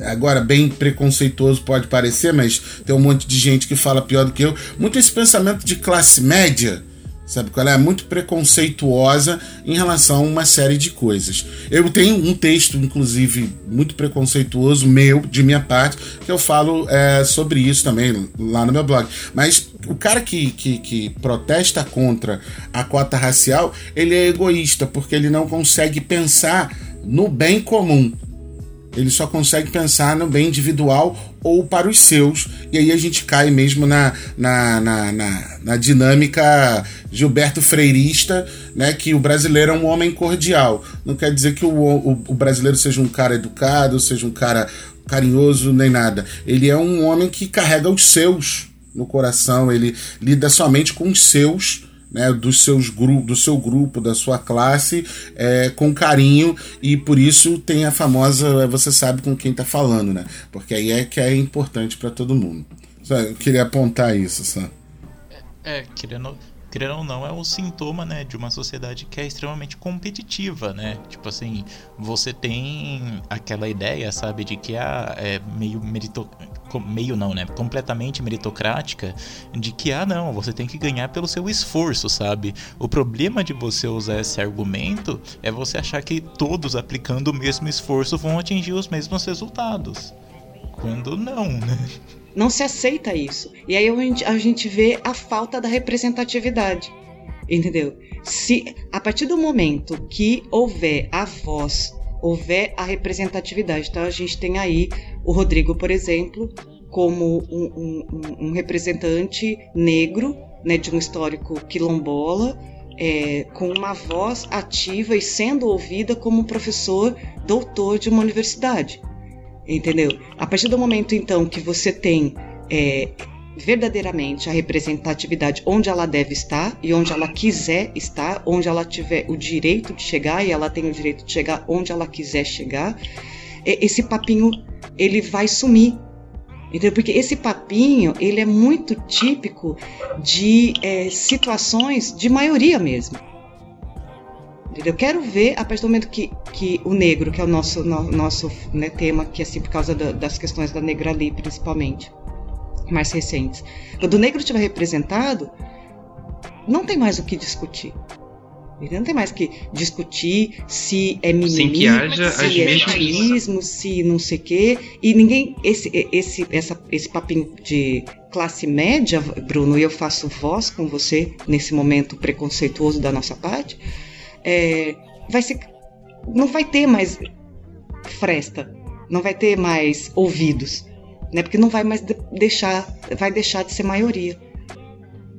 Speaker 4: Agora, bem preconceituoso pode parecer, mas tem um monte de gente que fala pior do que eu. Muito esse pensamento de classe média Sabe qual é? Muito preconceituosa em relação a uma série de coisas. Eu tenho um texto, inclusive, muito preconceituoso, meu, de minha parte, que eu falo é, sobre isso também lá no meu blog. Mas o cara que, que, que protesta contra a cota racial, ele é egoísta, porque ele não consegue pensar no bem comum. Ele só consegue pensar no bem individual ou para os seus. E aí a gente cai mesmo na, na, na, na, na dinâmica Gilberto Freirista, né? Que o brasileiro é um homem cordial. Não quer dizer que o, o, o brasileiro seja um cara educado, seja um cara carinhoso, nem nada. Ele é um homem que carrega os seus no coração, ele lida somente com os seus né, dos seus do seu grupo, da sua classe, é, com carinho e por isso tem a famosa é, você sabe com quem está falando, né? Porque aí é que é importante para todo mundo. Eu queria apontar isso, só.
Speaker 5: É, é querendo querendo ou não, é um sintoma, né, de uma sociedade que é extremamente competitiva, né? Tipo assim, você tem aquela ideia, sabe, de que ah, é meio merito... meio não, né, completamente meritocrática, de que ah, não, você tem que ganhar pelo seu esforço, sabe? O problema de você usar esse argumento é você achar que todos aplicando o mesmo esforço vão atingir os mesmos resultados. Quando não, né?
Speaker 3: Não se aceita isso. E aí a gente vê a falta da representatividade. Entendeu? Se a partir do momento que houver a voz, houver a representatividade, então a gente tem aí o Rodrigo, por exemplo, como um, um, um representante negro, né, de um histórico quilombola, é, com uma voz ativa e sendo ouvida como professor doutor de uma universidade entendeu? A partir do momento então que você tem é, verdadeiramente a representatividade onde ela deve estar e onde ela quiser estar, onde ela tiver o direito de chegar e ela tem o direito de chegar onde ela quiser chegar, esse papinho ele vai sumir. Entendeu? Porque esse papinho ele é muito típico de é, situações de maioria mesmo. Eu quero ver, a partir do momento que, que o negro, que é o nosso, no, nosso né, tema, que é assim por causa da, das questões da negra ali, principalmente, mais recentes. Quando o negro estiver representado, não tem mais o que discutir. Não tem mais o que discutir se é mimimi, se é vitimismo, se não sei o quê. E ninguém. Esse, esse, essa, esse papinho de classe média, Bruno, e eu faço voz com você nesse momento preconceituoso da nossa parte é, vai ser, não vai ter mais fresta, não vai ter mais ouvidos, né? Porque não vai mais deixar, vai deixar de ser maioria.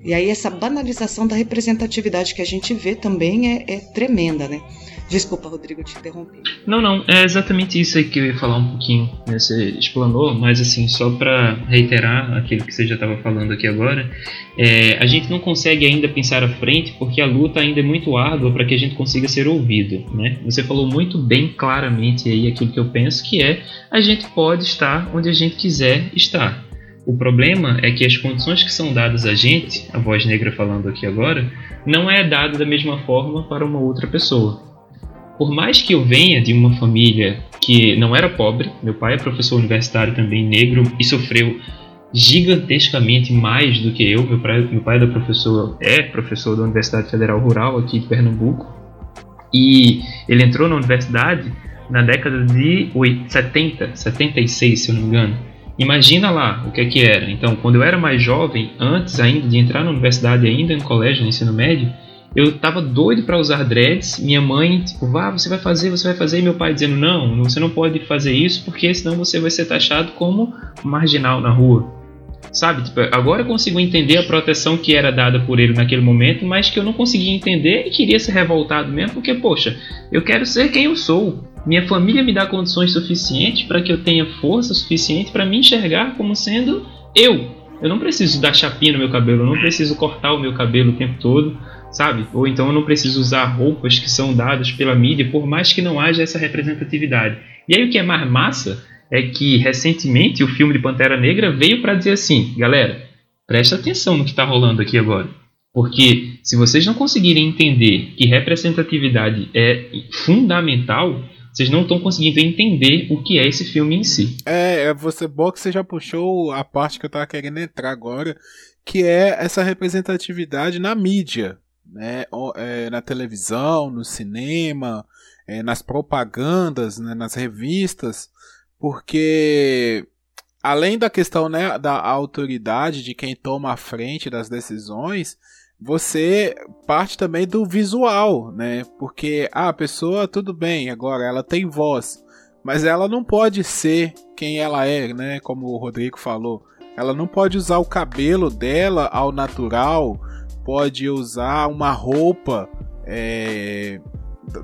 Speaker 3: E aí essa banalização da representatividade que a gente vê também é, é tremenda, né? Desculpa, Rodrigo, te interrompi.
Speaker 6: Não, não, é exatamente isso aí que eu ia falar um pouquinho. Né? Você explanou, mas assim, só para reiterar aquilo que você já estava falando aqui agora, é, a gente não consegue ainda pensar à frente porque a luta ainda é muito árdua para que a gente consiga ser ouvido. Né? Você falou muito bem claramente aí aquilo que eu penso, que é a gente pode estar onde a gente quiser estar. O problema é que as condições que são dadas a gente, a voz negra falando aqui agora, não é dado da mesma forma para uma outra pessoa. Por mais que eu venha de uma família que não era pobre, meu pai é professor universitário também negro e sofreu gigantescamente mais do que eu. Meu pai, meu pai é, professor, é professor da Universidade Federal Rural aqui de Pernambuco e ele entrou na universidade na década de 70, 76, se eu não me engano. Imagina lá o que é que era. Então, quando eu era mais jovem, antes ainda de entrar na universidade, ainda no colégio, no ensino médio, eu tava doido para usar dreads. Minha mãe, tipo, vá, você vai fazer, você vai fazer. E meu pai dizendo, não, você não pode fazer isso porque senão você vai ser taxado como marginal na rua. Sabe? Tipo, agora eu consigo entender a proteção que era dada por ele naquele momento, mas que eu não conseguia entender e queria ser revoltado mesmo, porque, poxa, eu quero ser quem eu sou. Minha família me dá condições suficientes para que eu tenha força suficiente para me enxergar como sendo eu. Eu não preciso dar chapinha no meu cabelo, eu não preciso cortar o meu cabelo o tempo todo sabe? Ou então eu não preciso usar roupas que são dadas pela mídia, por mais que não haja essa representatividade. E aí o que é mais massa é que recentemente o filme de Pantera Negra veio para dizer assim, galera, presta atenção no que está rolando aqui agora. Porque se vocês não conseguirem entender que representatividade é fundamental, vocês não estão conseguindo entender o que é esse filme em si.
Speaker 2: É, é você bom que você já puxou a parte que eu tava querendo entrar agora, que é essa representatividade na mídia, né, é, na televisão, no cinema, é, nas propagandas, né, nas revistas, porque além da questão né, da autoridade de quem toma a frente das decisões, você parte também do visual, né? Porque ah, a pessoa, tudo bem, agora ela tem voz, mas ela não pode ser quem ela é, né? Como o Rodrigo falou. Ela não pode usar o cabelo dela ao natural, pode usar uma roupa é,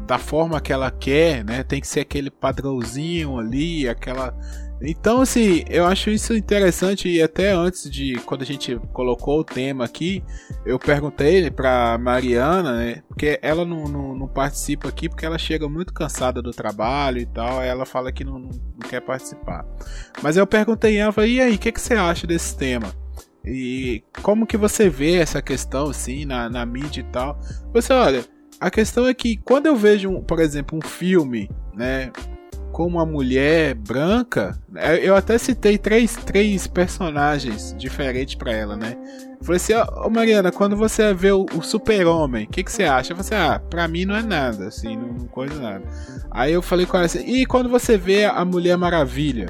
Speaker 2: da forma que ela quer, né? Tem que ser aquele padrãozinho ali, aquela. Então, assim, eu acho isso interessante e até antes de quando a gente colocou o tema aqui, eu perguntei para Mariana, né? Porque ela não, não, não, participa aqui porque ela chega muito cansada do trabalho e tal, ela fala que não, não quer participar. Mas eu perguntei a ela, e aí, o que, que você acha desse tema? E como que você vê essa questão assim na, na mídia e tal? Você olha, a questão é que quando eu vejo, por exemplo, um filme, né, com uma mulher branca, né, eu até citei três, três personagens diferentes para ela, né? Falei assim, ô oh, Mariana, quando você vê o, o super-homem, o que, que você acha? Falei assim, ah, pra mim não é nada, assim, não, não coisa nada. Aí eu falei com ela assim, e quando você vê a Mulher Maravilha?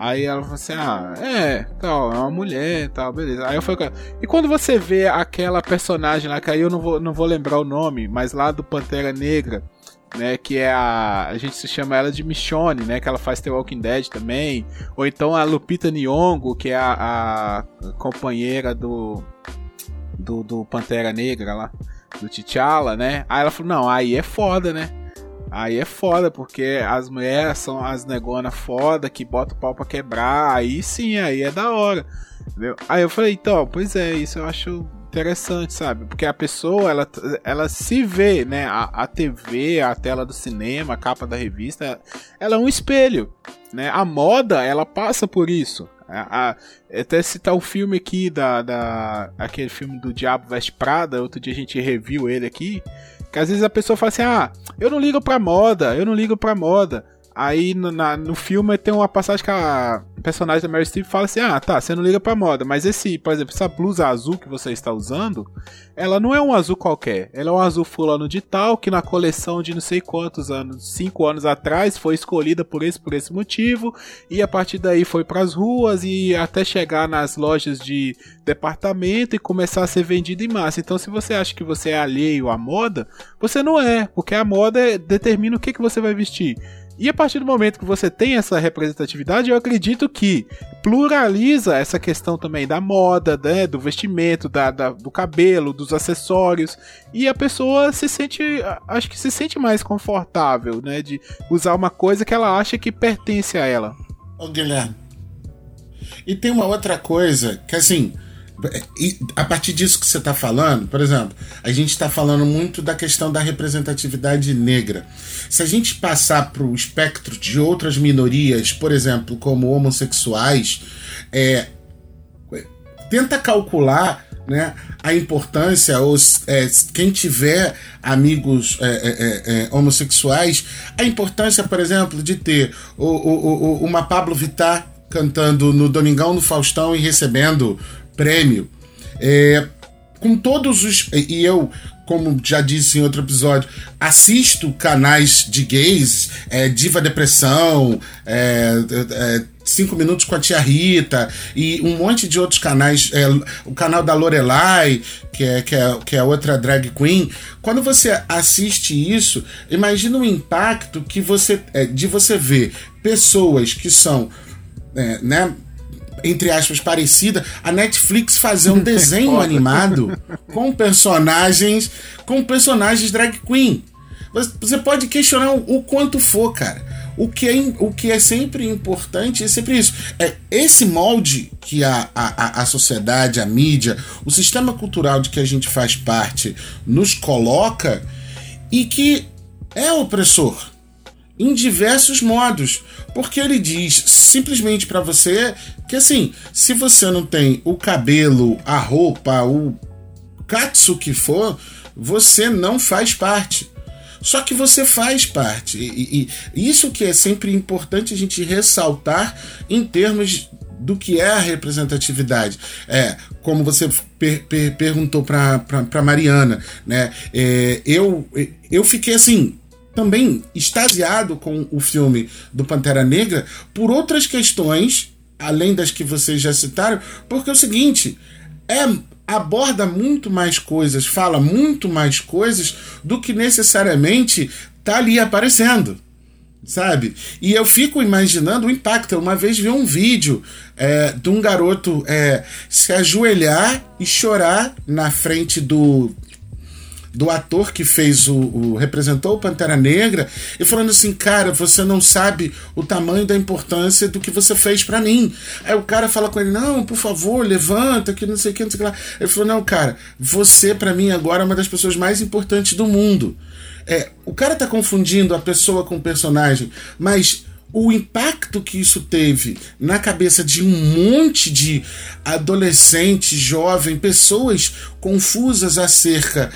Speaker 2: Aí ela falou assim: Ah, é, tal, é uma mulher tal, beleza. Aí eu falei, e quando você vê aquela personagem lá, que aí eu não vou, não vou lembrar o nome, mas lá do Pantera Negra, né, que é a. A gente se chama ela de Michonne, né, que ela faz The Walking Dead também. Ou então a Lupita Nyong'o, que é a, a companheira do, do. do Pantera Negra lá, do T'Challa, né? Aí ela falou: Não, aí é foda, né? Aí é foda, porque as mulheres são as negonas foda que bota o pau pra quebrar. Aí sim, aí é da hora. Entendeu? Aí eu falei, então, pois é, isso eu acho interessante, sabe? Porque a pessoa, ela, ela se vê, né? A, a TV, a tela do cinema, a capa da revista, ela é um espelho, né? A moda, ela passa por isso. A, a, até citar o filme aqui da, da aquele filme do Diabo Veste Prada, outro dia a gente reviu ele aqui. Que às vezes a pessoa fala assim: ah, eu não ligo pra moda, eu não ligo pra moda. Aí no, na, no filme tem uma passagem que a personagem da Mary Streep fala assim: Ah, tá, você não liga pra moda, mas esse, por exemplo, essa blusa azul que você está usando, ela não é um azul qualquer, ela é um azul fulano de tal, que na coleção de não sei quantos anos, cinco anos atrás, foi escolhida por esse, por esse motivo, e a partir daí foi pras ruas e até chegar nas lojas de departamento e começar a ser vendida em massa. Então, se você acha que você é alheio à moda, você não é, porque a moda determina o que, que você vai vestir. E a partir do momento que você tem essa representatividade, eu acredito que pluraliza essa questão também da moda, né, do vestimento, da, da, do cabelo, dos acessórios. E a pessoa se sente, acho que se sente mais confortável, né, de usar uma coisa que ela acha que pertence a ela.
Speaker 4: Ô, Guilherme. E tem uma outra coisa que, assim, a partir disso que você está falando, por exemplo, a gente está falando muito da questão da representatividade negra. Se a gente passar para o espectro de outras minorias, por exemplo, como homossexuais, é, tenta calcular né, a importância, ou é, quem tiver amigos é, é, é, é homossexuais, a importância, por exemplo, de ter o, o, o, uma Pablo Vittar cantando no Domingão no Faustão e recebendo prêmio. É, com todos os. E eu, como já disse em outro episódio, assisto canais de gays, é, Diva Depressão, é, é, Cinco Minutos com a Tia Rita e um monte de outros canais. É, o canal da Lorelai, que é, que, é, que é outra drag queen. Quando você assiste isso, imagina o impacto que você é, de você ver pessoas que são. É, né, entre aspas, parecida, a Netflix fazer um desenho animado com personagens. com personagens drag queen. Você pode questionar o quanto for, cara. O que é, o que é sempre importante é sempre isso. É esse molde que a, a, a sociedade, a mídia, o sistema cultural de que a gente faz parte nos coloca e que é opressor em diversos modos, porque ele diz simplesmente para você que assim, se você não tem o cabelo, a roupa, o katsu que for, você não faz parte. Só que você faz parte. E, e, isso que é sempre importante a gente ressaltar em termos do que é a representatividade. É, como você per, per, perguntou para Mariana, né? É, eu, eu fiquei assim, também extasiado com o filme do Pantera Negra por outras questões, além das que vocês já citaram, porque é o seguinte, é aborda muito mais coisas, fala muito mais coisas do que necessariamente tá ali aparecendo. Sabe? E eu fico imaginando o impacto. Eu uma vez vi um vídeo é, de um garoto é, se ajoelhar e chorar na frente do do ator que fez o, o, representou o Pantera Negra e falando assim, cara, você não sabe o tamanho da importância do que você fez para mim. Aí o cara fala com ele, não, por favor, levanta, que não sei o que, não sei o que lá. Ele falou, não, cara, você para mim agora é uma das pessoas mais importantes do mundo. É, o cara tá confundindo a pessoa com o personagem, mas o impacto que isso teve na cabeça de um monte de adolescentes, jovens, pessoas confusas acerca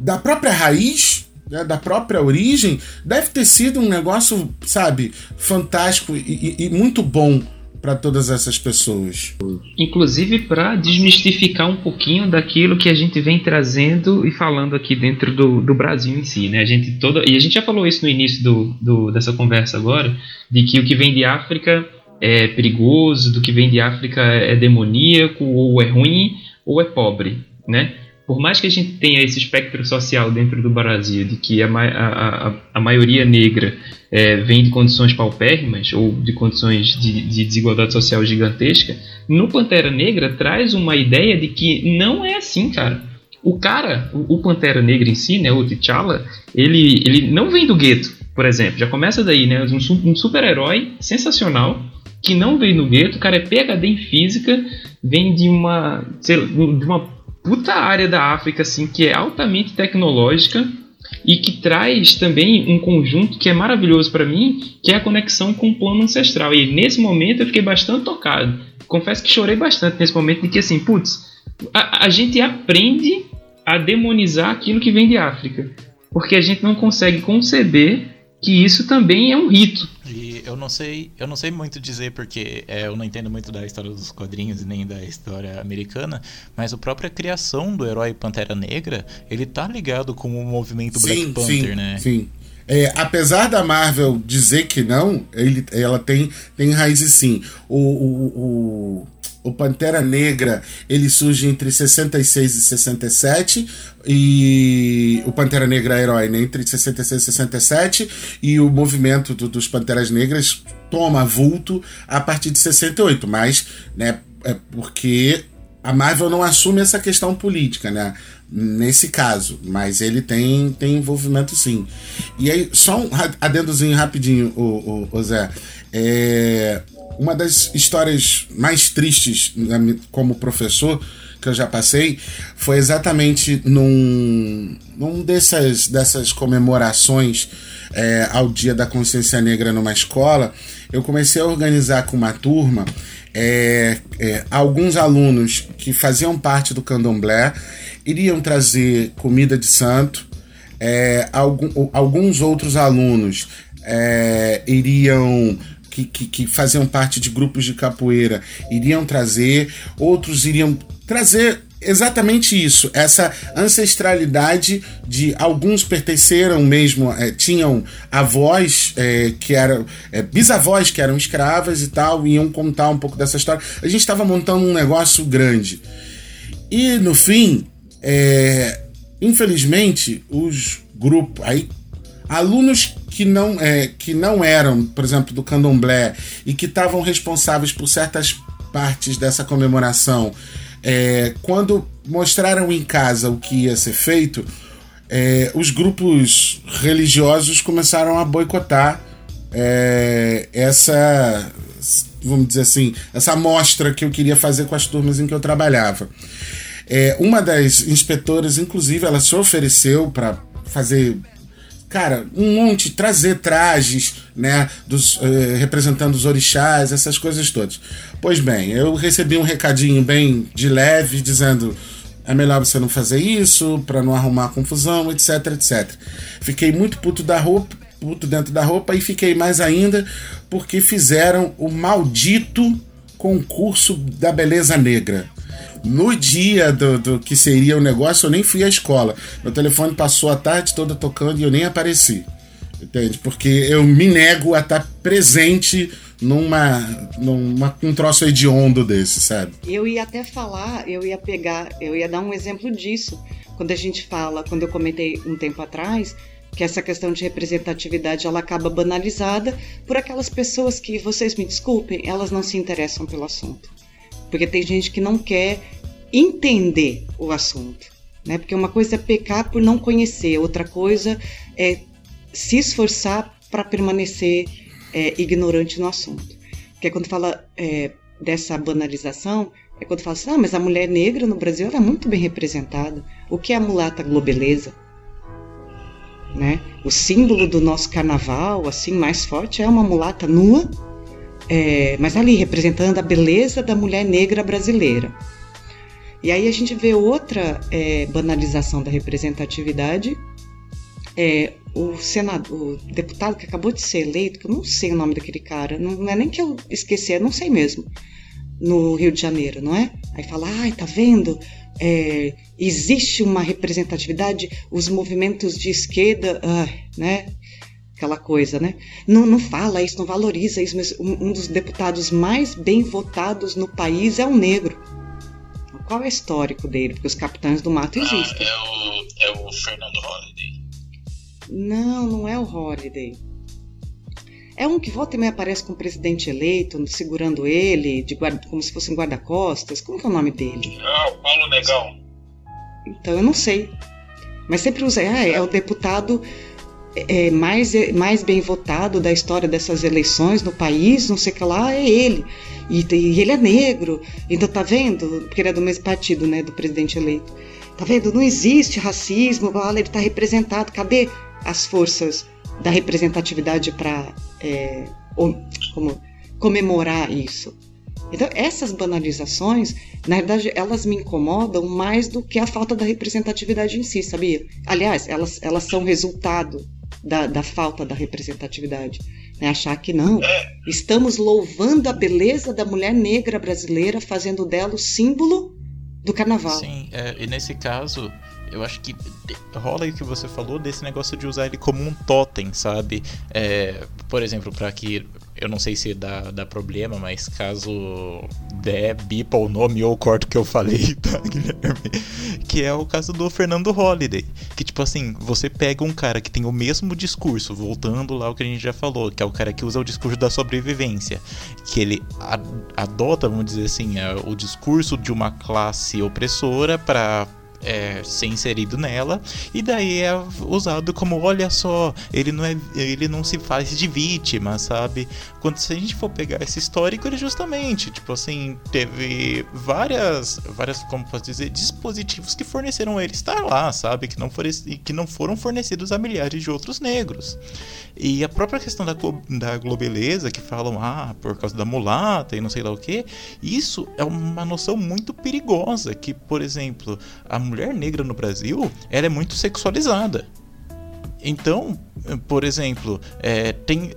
Speaker 4: da própria raiz, né, da própria origem, deve ter sido um negócio, sabe, fantástico e, e, e muito bom para todas essas pessoas.
Speaker 6: Inclusive para desmistificar um pouquinho daquilo que a gente vem trazendo e falando aqui dentro do, do Brasil em si, né? A gente toda e a gente já falou isso no início do, do, dessa conversa agora, de que o que vem de África é perigoso, do que vem de África é demoníaco ou é ruim ou é pobre, né? Por mais que a gente tenha esse espectro social dentro do Brasil, de que a, a, a maioria negra é, vem de condições paupérrimas ou de condições de, de, desigualdade social gigantesca, no Pantera Negra traz uma ideia de que não é assim, cara. O cara, o, o Pantera Negra em si, né, o T'Challa, ele, ele não vem do gueto, por exemplo. Já começa daí, né? Um, um super-herói sensacional que não vem do gueto, o cara é PhD em física, vem de uma, sei, de uma puta área da África assim que é altamente tecnológica e que traz também um conjunto que é maravilhoso para mim, que é a conexão com o plano ancestral. E nesse momento eu fiquei bastante tocado. Confesso que chorei bastante nesse momento de que assim, putz, a, a gente aprende a demonizar aquilo que vem de África, porque a gente não consegue conceber que isso também é um rito.
Speaker 5: E eu não sei, eu não sei muito dizer porque é, eu não entendo muito da história dos quadrinhos nem da história americana, mas a própria criação do herói Pantera Negra, ele tá ligado com o movimento sim, Black Panther,
Speaker 4: sim,
Speaker 5: né?
Speaker 4: Sim. É, apesar da Marvel dizer que não, ele, ela tem, tem raízes sim. O, o, o o Pantera Negra ele surge entre 66 e 67 e o Pantera Negra Herói né, entre 66 e 67 e o movimento do, dos Panteras Negras toma vulto a partir de 68, mas né, é porque a Marvel não assume essa questão política, né? Nesse caso, mas ele tem, tem envolvimento sim. E aí, só um adendozinho rapidinho, o, o, o Zé. É, uma das histórias mais tristes né, como professor que eu já passei foi exatamente num, num dessas, dessas comemorações é, ao Dia da Consciência Negra numa escola. Eu comecei a organizar com uma turma é, é, alguns alunos que faziam parte do candomblé iriam trazer comida de santo, é, algum, alguns outros alunos é, iriam que, que, que, faziam parte de grupos de capoeira iriam trazer, outros iriam trazer exatamente isso, essa ancestralidade de alguns pertenceram mesmo, é, tinham avós é, que eram é, bisavós que eram escravas e tal, iam contar um pouco dessa história. A gente estava montando um negócio grande. E no fim, é, infelizmente, os grupos aí alunos que não, é, que não eram, por exemplo, do candomblé e que estavam responsáveis por certas partes dessa comemoração é, quando mostraram em casa o que ia ser feito, é, os grupos religiosos começaram a boicotar é, essa, vamos dizer assim, essa amostra que eu queria fazer com as turmas em que eu trabalhava. É, uma das inspetoras, inclusive, ela se ofereceu para fazer cara, um monte, trazer trajes, né, dos, eh, representando os orixás, essas coisas todas. Pois bem, eu recebi um recadinho bem de leve, dizendo é melhor você não fazer isso, para não arrumar confusão, etc, etc. Fiquei muito puto da roupa, puto dentro da roupa e fiquei mais ainda porque fizeram o maldito concurso da beleza negra. No dia do, do que seria o negócio, eu nem fui à escola. Meu telefone passou a tarde toda tocando e eu nem apareci. Entende? Porque eu me nego a estar presente numa, numa um troço hediondo desse, sabe?
Speaker 3: Eu ia até falar, eu ia pegar, eu ia dar um exemplo disso. Quando a gente fala, quando eu comentei um tempo atrás, que essa questão de representatividade ela acaba banalizada por aquelas pessoas que, vocês me desculpem, elas não se interessam pelo assunto. Porque tem gente que não quer entender o assunto. Né? Porque uma coisa é pecar por não conhecer, outra coisa é se esforçar para permanecer é, ignorante no assunto. Porque é quando fala é, dessa banalização, é quando fala assim, ah, mas a mulher negra no Brasil é muito bem representada. O que é a mulata globeleza? Né? O símbolo do nosso carnaval, assim, mais forte, é uma mulata nua é, mas ali representando a beleza da mulher negra brasileira. E aí a gente vê outra é, banalização da representatividade. É, o senador, o deputado que acabou de ser eleito, que eu não sei o nome daquele cara, não é nem que eu esqueci, eu não sei mesmo, no Rio de Janeiro, não é? Aí fala, ai, tá vendo? É, existe uma representatividade, os movimentos de esquerda, ah, né? Aquela coisa, né? Não, não fala isso, não valoriza isso, mas um, um dos deputados mais bem votados no país é um negro. Qual é o histórico dele? Porque os capitães do mato ah, existem.
Speaker 8: É o, é o Fernando Holliday.
Speaker 3: Não, não é o Holliday. É um que volta e meia aparece com o presidente eleito, segurando ele, de guarda, como se fosse um guarda-costas. Como que é o nome dele?
Speaker 8: Ah, o Paulo Negão.
Speaker 3: Então eu não sei. Mas sempre usa. Ah, é o deputado é, mais, mais bem votado da história dessas eleições no país, não sei o que lá, é ele. E, e, ele é negro. Então tá vendo? Porque ele é do mesmo partido, né? Do presidente eleito. Tá vendo? Não existe racismo, ele está representado. Cadê as forças da representatividade para é, como, comemorar isso? Então, essas banalizações, na verdade, elas me incomodam mais do que a falta da representatividade em si, sabia? Aliás, elas, elas são resultado da, da falta da representatividade. Né? Achar que não. Estamos louvando a beleza da mulher negra brasileira, fazendo dela o símbolo do carnaval.
Speaker 5: Sim, é, e nesse caso, eu acho que rola o que você falou desse negócio de usar ele como um totem, sabe? É, por exemplo, para que eu não sei se dá, dá problema, mas caso der, bipa o nome ou corta o que eu falei, tá, Guilherme? Que é o caso do Fernando Holliday. Que, tipo assim, você pega um cara que tem o mesmo discurso, voltando lá ao que a gente já falou, que é o cara que usa o discurso da sobrevivência. Que ele adota, vamos dizer assim, é, o discurso de uma classe opressora para é, ser inserido nela e daí é usado como olha só ele não é ele não se faz de vítima sabe? Quando se a gente for pegar esse histórico ele justamente tipo assim teve várias várias como posso dizer dispositivos que forneceram ele estar lá sabe? Que não que não foram fornecidos a milhares de outros negros. E a própria questão da, da globeleza que falam ah por causa da mulata e não sei lá o que isso é uma noção muito perigosa que por exemplo a mulher negra no Brasil ela é muito sexualizada. Então, por exemplo, é, tem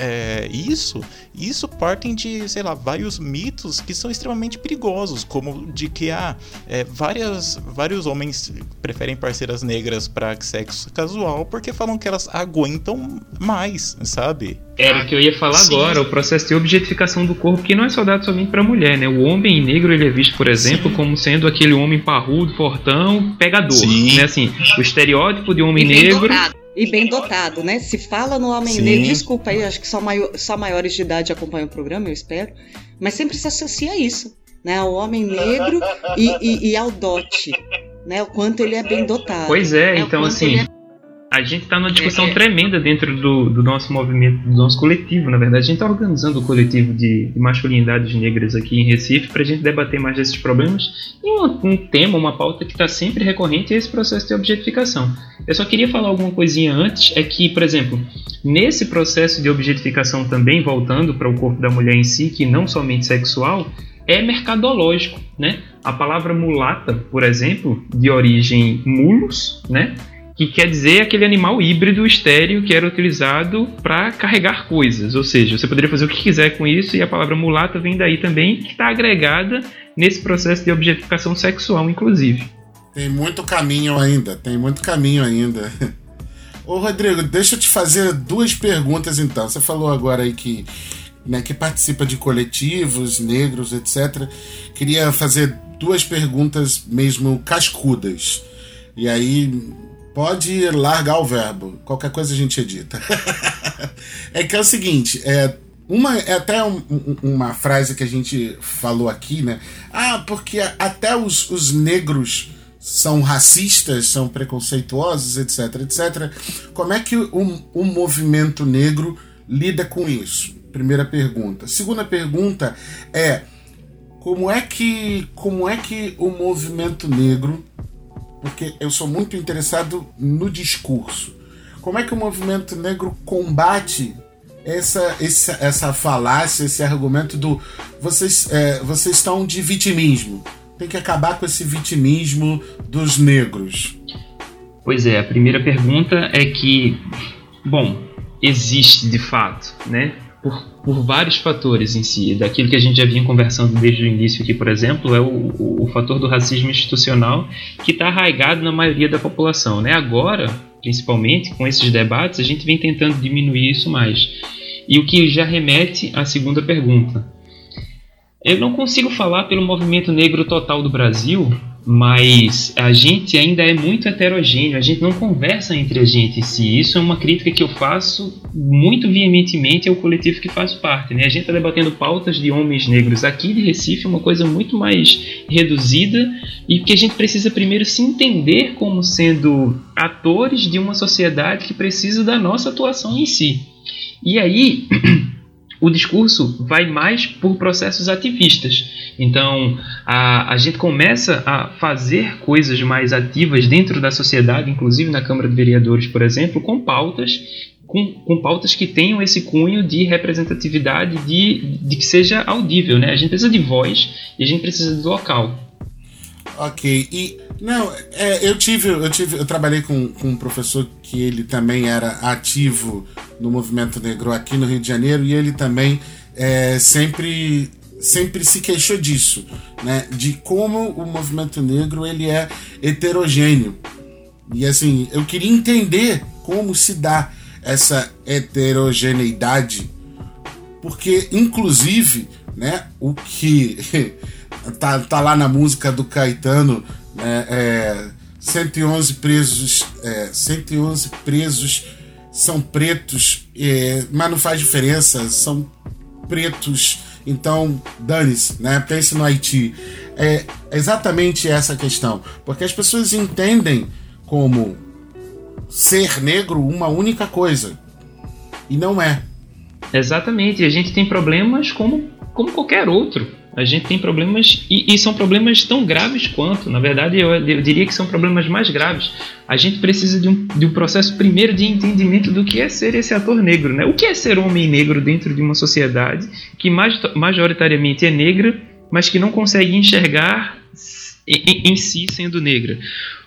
Speaker 5: é, isso, isso partem de, sei lá, vários mitos que são extremamente perigosos, como de que ah, é, várias, vários homens preferem parceiras negras para sexo casual porque falam que elas aguentam mais, sabe?
Speaker 6: Era o que eu ia falar Sim. agora, o processo de objetificação do corpo, que não é só dado somente para mulher, né? O homem negro ele é visto, por exemplo, Sim. como sendo aquele homem parrudo, fortão, pegador, Sim. né? Assim, o estereótipo de homem negro. Dotado
Speaker 3: e bem dotado, né? Se fala no homem Sim. negro, desculpa aí, acho que só, maior, só maiores de idade acompanham o programa, eu espero, mas sempre se associa a isso, né? Ao homem negro e, e, e ao dote, né? O quanto ele é bem dotado.
Speaker 6: Pois é, é então assim. É a gente está numa discussão é, é. tremenda dentro do, do, nosso movimento, do nosso coletivo, na verdade. A gente está organizando o coletivo de, de, masculinidades negras aqui em Recife para a gente debater mais desses problemas. E um, um tema, uma pauta que está sempre recorrente é esse processo de objetificação. Eu só queria falar alguma coisinha antes, é que, por exemplo, nesse processo de objetificação também, voltando para o corpo da mulher em si, que não somente sexual, é mercadológico, né? A palavra mulata, por exemplo, de origem mulos, né? Que quer dizer aquele animal híbrido estéreo que era utilizado para carregar coisas. Ou seja, você poderia fazer o que quiser com isso e a palavra mulata vem daí também, que está agregada nesse processo de objetificação sexual, inclusive.
Speaker 4: Tem muito caminho ainda, tem muito caminho ainda. Ô Rodrigo, deixa eu te fazer duas perguntas então. Você falou agora aí que, né, que participa de coletivos negros, etc. Queria fazer duas perguntas mesmo cascudas. E aí Pode largar o verbo. Qualquer coisa a gente edita. é que é o seguinte, é, uma, é até um, um, uma frase que a gente falou aqui, né? Ah, porque até os, os negros são racistas, são preconceituosos, etc, etc. Como é que o, o movimento negro lida com isso? Primeira pergunta. Segunda pergunta é como é que como é que o movimento negro porque eu sou muito interessado no discurso. Como é que o movimento negro combate essa, essa, essa falácia, esse argumento do vocês, é, vocês estão de vitimismo? Tem que acabar com esse vitimismo dos negros.
Speaker 6: Pois é, a primeira pergunta é que, bom, existe de fato, né? Por, por vários fatores em si. Daquilo que a gente já vinha conversando desde o início aqui, por exemplo, é o, o, o fator do racismo institucional que está arraigado na maioria da população. Né? Agora, principalmente, com esses debates, a gente vem tentando diminuir isso mais. E o que já remete à segunda pergunta. Eu não consigo falar pelo movimento negro total do Brasil, mas a gente ainda é muito heterogêneo, a gente não conversa entre a gente em si. Isso é uma crítica que eu faço muito veementemente ao coletivo que faz parte. Né? A gente está debatendo pautas de homens negros aqui de Recife, uma coisa muito mais reduzida e que a gente precisa primeiro se entender como sendo atores de uma sociedade que precisa da nossa atuação em si. E aí. o discurso vai mais por processos ativistas. Então, a, a gente começa a fazer coisas mais ativas dentro da sociedade, inclusive na Câmara de Vereadores, por exemplo, com pautas com, com, pautas que tenham esse cunho de representatividade, de, de que seja audível, né? A gente precisa de voz e a gente precisa de local.
Speaker 4: Ok, e não, é, eu tive, eu tive, eu trabalhei com, com um professor que ele também era ativo no movimento negro aqui no Rio de Janeiro e ele também é, sempre sempre se queixou disso, né? De como o movimento negro ele é heterogêneo. E assim, eu queria entender como se dá essa heterogeneidade, porque inclusive né? O que tá, tá lá na música do Caetano, né? É, 111 presos, é, 111 presos são pretos, é, mas não faz diferença, são pretos, então dane-se, né? Pense no Haiti. É exatamente essa questão, porque as pessoas entendem como ser negro uma única coisa e não é.
Speaker 6: Exatamente, e a gente tem problemas como, como qualquer outro. A gente tem problemas, e, e são problemas tão graves quanto, na verdade, eu, eu, diria que são problemas mais graves. A gente precisa de um, de um processo primeiro de entendimento do que é ser esse ator negro. Né? O que é ser homem negro dentro de uma sociedade que majoritariamente é negra, mas que não consegue enxergar em, em si sendo negra.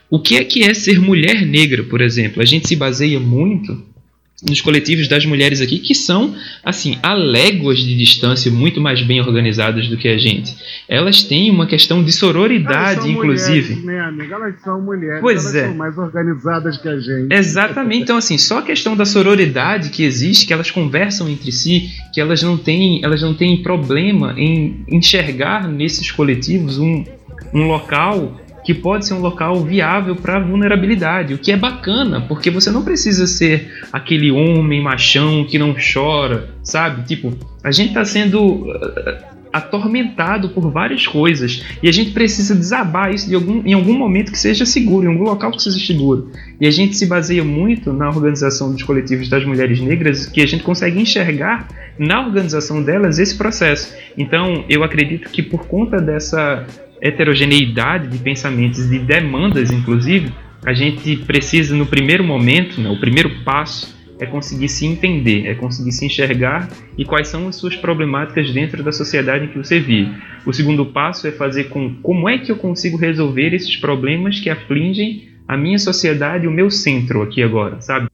Speaker 6: O que é que é ser mulher negra, por exemplo? A gente se baseia muito nos coletivos das mulheres aqui que são, assim, a léguas de distância muito mais bem organizadas do que a gente. Elas têm uma questão de sororidade, inclusive.
Speaker 9: Mulheres, né, amiga? Elas são mulheres,
Speaker 6: pois
Speaker 9: elas
Speaker 6: é.
Speaker 9: são mais organizadas que a gente.
Speaker 6: Exatamente. Então, assim, só a questão da sororidade que existe, que elas conversam entre si, que elas não têm, elas não têm problema em enxergar nesses coletivos um, um local que pode ser um local viável para vulnerabilidade, o que é bacana, porque você não precisa ser aquele homem machão que não chora, sabe? Tipo, a gente está sendo uh, atormentado por várias coisas e a gente precisa desabar isso de algum, em algum momento que seja seguro, em algum local que seja seguro. E a gente se baseia muito na organização dos coletivos das mulheres negras, que a gente consegue enxergar na organização delas esse processo. Então, eu acredito que por conta dessa heterogeneidade de pensamentos, de demandas, inclusive, a gente precisa, no primeiro momento, né, o primeiro passo é conseguir se entender, é conseguir se enxergar e quais são as suas problemáticas dentro da sociedade em que você vive. O segundo passo é fazer com como é que eu consigo resolver esses problemas que afligem a minha sociedade, o meu centro aqui agora, sabe?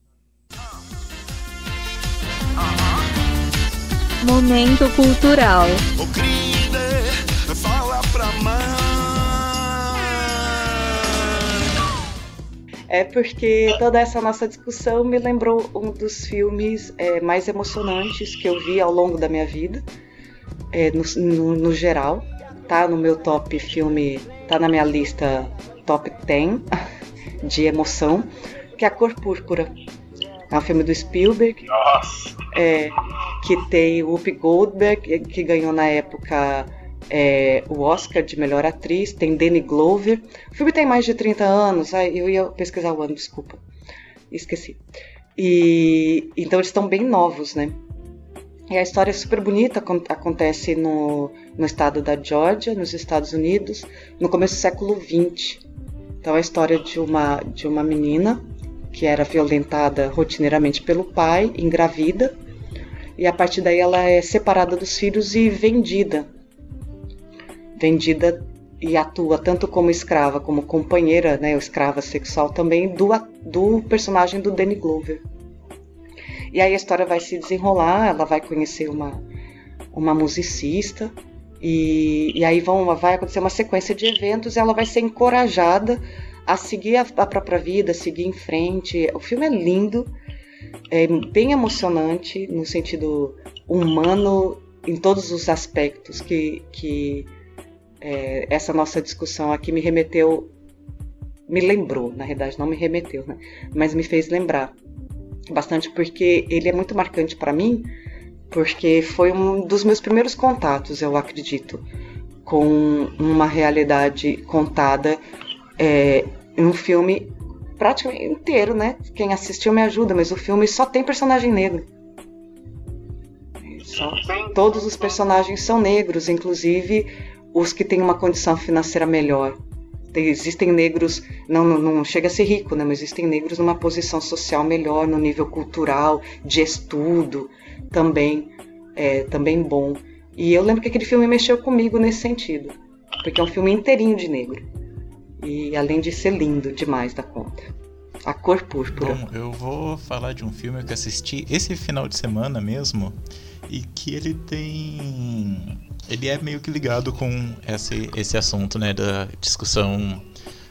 Speaker 1: Momento cultural.
Speaker 3: É porque toda essa nossa discussão me lembrou um dos filmes é, mais emocionantes que eu vi ao longo da minha vida, é, no, no, no, geral. Tá no meu top filme, tá na minha lista top 10 de emoção, que é A Cor Púrpura. É um filme do Spielberg.
Speaker 8: Nossa!
Speaker 3: É, que tem Whoopi Goldberg, que ganhou na época é, o Oscar de melhor atriz, tem Danny Glover. O filme tem mais de 30 anos, ah, eu ia pesquisar o ano, desculpa, esqueci. E então eles estão bem novos, né? E a história é super bonita, acontece no, no estado da Georgia, nos Estados Unidos, no começo do século XX. Então a história de uma, de uma menina que era violentada rotineiramente pelo pai, engravida, e a partir daí ela é separada dos filhos e vendida vendida e atua tanto como escrava como companheira, né, ou escrava sexual também do, do personagem do Danny Glover. E aí a história vai se desenrolar, ela vai conhecer uma, uma musicista e, e aí vão, vai acontecer uma sequência de eventos e ela vai ser encorajada a seguir a, a própria vida, seguir em frente. O filme é lindo, é bem emocionante no sentido humano em todos os aspectos que, que é, essa nossa discussão aqui me remeteu, me lembrou, na verdade não me remeteu, né? mas me fez lembrar bastante porque ele é muito marcante para mim, porque foi um dos meus primeiros contatos, eu acredito, com uma realidade contada é, em um filme praticamente inteiro, né? Quem assistiu me ajuda, mas o filme só tem personagem negro. Só, todos os personagens são negros, inclusive os que têm uma condição financeira melhor. Existem negros, não, não, não, chega a ser rico, né, mas existem negros numa posição social melhor, no nível cultural, de estudo, também, é, também bom. E eu lembro que aquele filme mexeu comigo nesse sentido, porque é um filme inteirinho de negro. E além de ser lindo demais da conta. A cor púrpura.
Speaker 5: Bom, eu vou falar de um filme que assisti esse final de semana mesmo e que ele tem ele é meio que ligado com esse, esse assunto, né, da discussão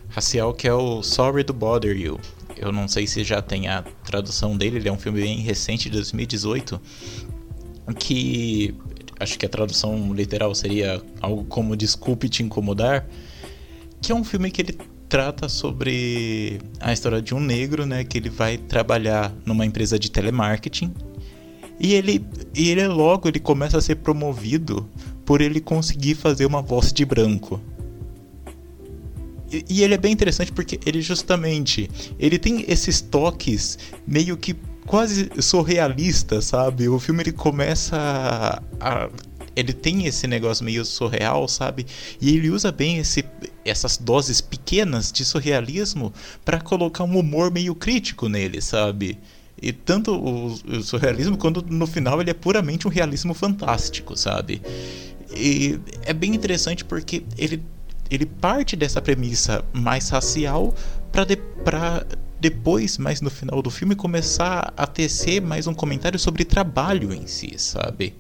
Speaker 5: racial, que é o Sorry to Bother You. Eu não sei se já tem a tradução dele, ele é um filme bem recente, de 2018, que acho que a tradução literal seria algo como Desculpe te incomodar, que é um filme que ele trata sobre a história de um negro, né, que ele vai trabalhar numa empresa de telemarketing e ele, e ele logo ele começa a ser promovido por ele conseguir fazer uma voz de branco. E, e ele é bem interessante porque ele justamente ele tem esses toques meio que quase surrealistas, sabe? O filme ele começa a, a ele tem esse negócio meio surreal, sabe? E ele usa bem esse, essas doses pequenas de surrealismo para colocar um humor meio crítico nele, sabe? E tanto o, o surrealismo quanto no final ele é puramente um realismo fantástico, sabe? E é bem interessante porque ele, ele parte dessa premissa mais racial para de, depois, mais no final do filme, começar a tecer mais um comentário sobre trabalho em si, sabe?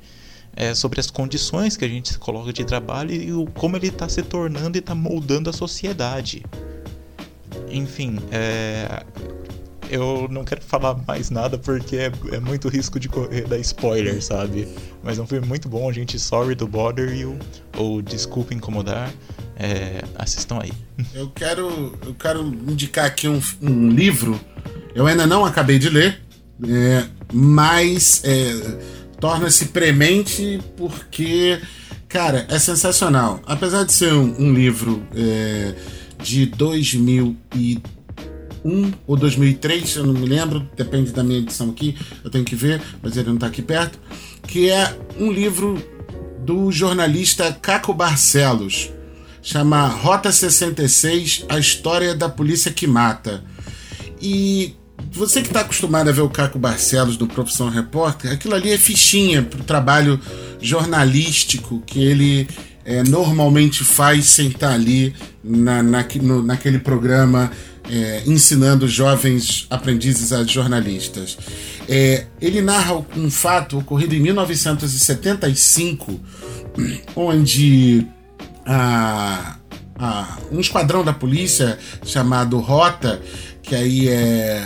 Speaker 5: É, sobre as condições que a gente se coloca de trabalho e o, como ele está se tornando e está moldando a sociedade. Enfim, é, eu não quero falar mais nada porque é, é, muito risco de correr da spoiler, sabe? Mas é um filme muito bom, gente Sorry to Bother You, ou Desculpa Incomodar, é, assistam aí.
Speaker 4: Eu quero, eu quero indicar aqui um, um livro, eu ainda não acabei de ler, é, mas é, torna-se premente porque, cara, é sensacional. Apesar de ser um, um livro é, de 2003, 2001 ou 2003, eu não me lembro, depende da minha edição aqui, eu tenho que ver, mas ele não está aqui perto, que é um livro do jornalista Caco Barcelos, chama Rota 66, a história da polícia que mata. E você que está acostumado a ver o Caco Barcelos do Profissão Repórter, aquilo ali é fichinha para o trabalho jornalístico que ele é, normalmente faz sem estar ali na, na, no, naquele programa é, ensinando jovens aprendizes a jornalistas. É, ele narra um fato ocorrido em 1975, onde a, a, um esquadrão da polícia chamado Rota, que aí é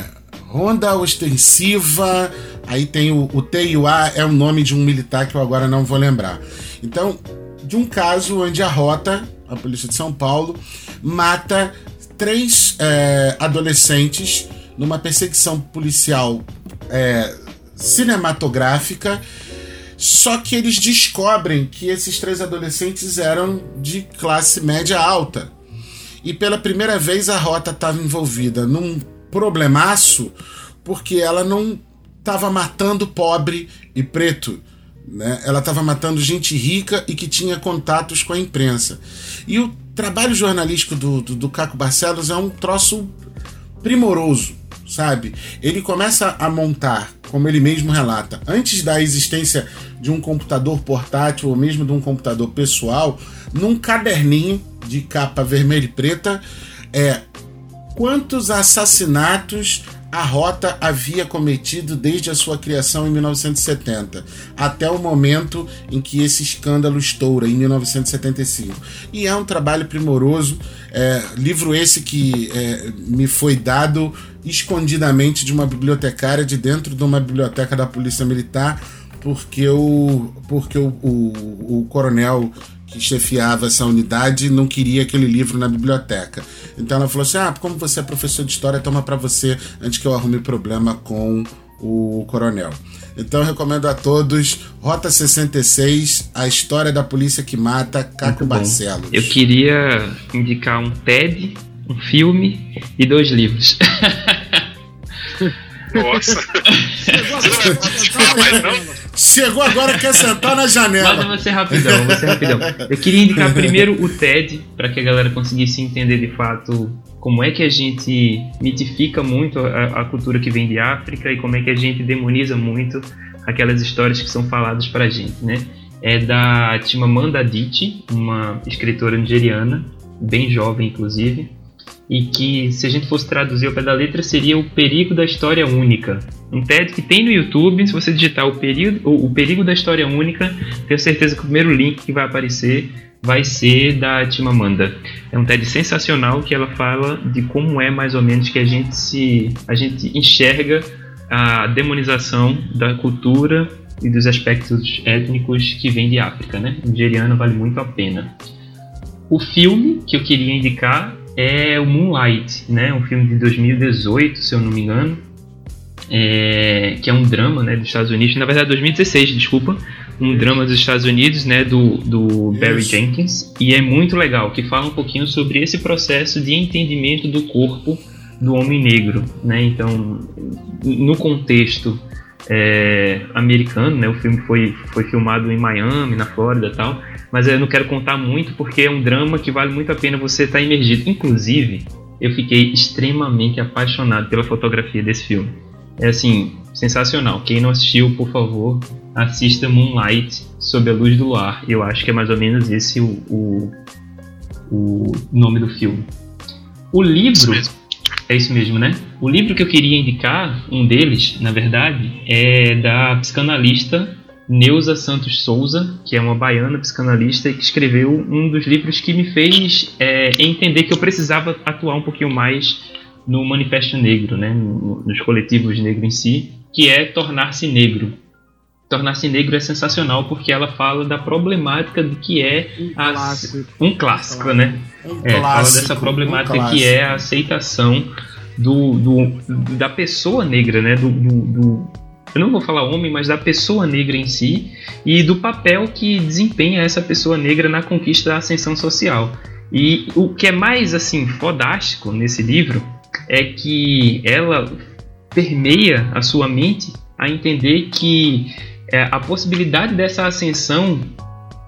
Speaker 4: Ronda Ostensiva, aí tem o, o T e o A, é o nome de um militar que eu agora não vou lembrar. Então, de um caso onde a Rota, a polícia de São Paulo, mata três é, adolescentes numa perseguição policial é, cinematográfica. Só que eles descobrem que esses três adolescentes eram de classe média alta. E pela primeira vez a Rota estava envolvida num problemaço porque ela não estava matando pobre e preto. Né? Ela estava matando gente rica e que tinha contatos com a imprensa. E o trabalho jornalístico do, do, do Caco Barcelos é um troço primoroso, sabe? Ele começa a montar, como ele mesmo relata, antes da existência de um computador portátil ou mesmo de um computador pessoal, num caderninho de capa vermelha e preta, é quantos assassinatos a Rota havia cometido desde a sua criação em 1970, até o momento em que esse escândalo estoura, em 1975. E é um trabalho primoroso, é, livro esse que é, me foi dado escondidamente de uma bibliotecária de dentro de uma biblioteca da Polícia Militar, porque o, porque o, o, o coronel que chefiava essa unidade não queria aquele livro na biblioteca. Então ela falou assim: Ah, como você é professor de história, toma para você antes que eu arrume problema com o coronel. Então eu recomendo a todos Rota 66, a história da polícia que mata Caco Barcelos.
Speaker 6: Eu queria indicar um TED, um filme e dois livros.
Speaker 8: Nossa.
Speaker 4: Chegou agora, quer sentar na janela.
Speaker 6: Mas eu vou ser rapidão, vou ser rapidão. Eu queria indicar primeiro o TED, para que a galera conseguisse entender de fato como é que a gente mitifica muito a, a, cultura que vem de África e como é que a gente demoniza muito aquelas histórias que são faladas pra gente, né? É da Chimamanda Adichie, uma escritora nigeriana, bem jovem inclusive, e que, se a gente fosse traduzir ao pé da letra, seria o perigo da história única. Um TED que tem no YouTube, se você digitar o, perigo, o, perigo da história única, tenho certeza que o primeiro link que vai aparecer vai ser da Timamanda. É um TED sensacional que ela fala de como é mais ou menos que a gente se a gente enxerga a demonização da cultura e dos aspectos étnicos que vêm de África, né? O nigeriano vale muito a pena. O filme que eu queria indicar é o Moonlight, né? Um filme de 2018, se eu não me engano, é, que é um drama, né, dos Estados Unidos. Na verdade, 2016, desculpa, um drama dos Estados Unidos, né, do, do Barry
Speaker 4: Isso.
Speaker 6: Jenkins, e é muito legal, que fala um pouquinho sobre esse processo de entendimento do corpo do homem negro, né? Então, no contexto é, americano, né? O filme foi, foi filmado em Miami, na Flórida, e tal. Mas eu não quero contar muito porque é um drama que vale muito a pena você estar imergido. Inclusive, eu fiquei extremamente apaixonado pela fotografia desse filme. É assim, sensacional. Quem não assistiu, por favor, assista Moonlight sob a luz do luar. Eu acho que é mais ou menos esse o, o, o nome do filme. O livro é isso mesmo, né? O livro que eu queria indicar, um deles, na verdade, é da psicanalista Neuza Santos Souza, que é uma baiana psicanalista e que escreveu um dos livros que me fez é, entender que eu precisava atuar um pouquinho mais no Manifesto Negro, né? no- nos coletivos negros em si, que é Tornar-se Negro. Tornar-se Negro é sensacional porque ela fala da problemática do que é a-
Speaker 4: clássico.
Speaker 6: um clássico, né?
Speaker 4: Um
Speaker 6: É, fala
Speaker 4: clássico,
Speaker 6: dessa
Speaker 4: um
Speaker 6: problemática
Speaker 4: clássico.
Speaker 6: que é a aceitação do, do- da pessoa negra, né? Do, do- do- eu não vou falar homem, mas da pessoa negra em si e do papel que desempenha essa pessoa negra na conquista da ascensão social. E o que é mais assim fodástico nesse livro é que ela permeia a sua mente a entender que é, a possibilidade dessa ascensão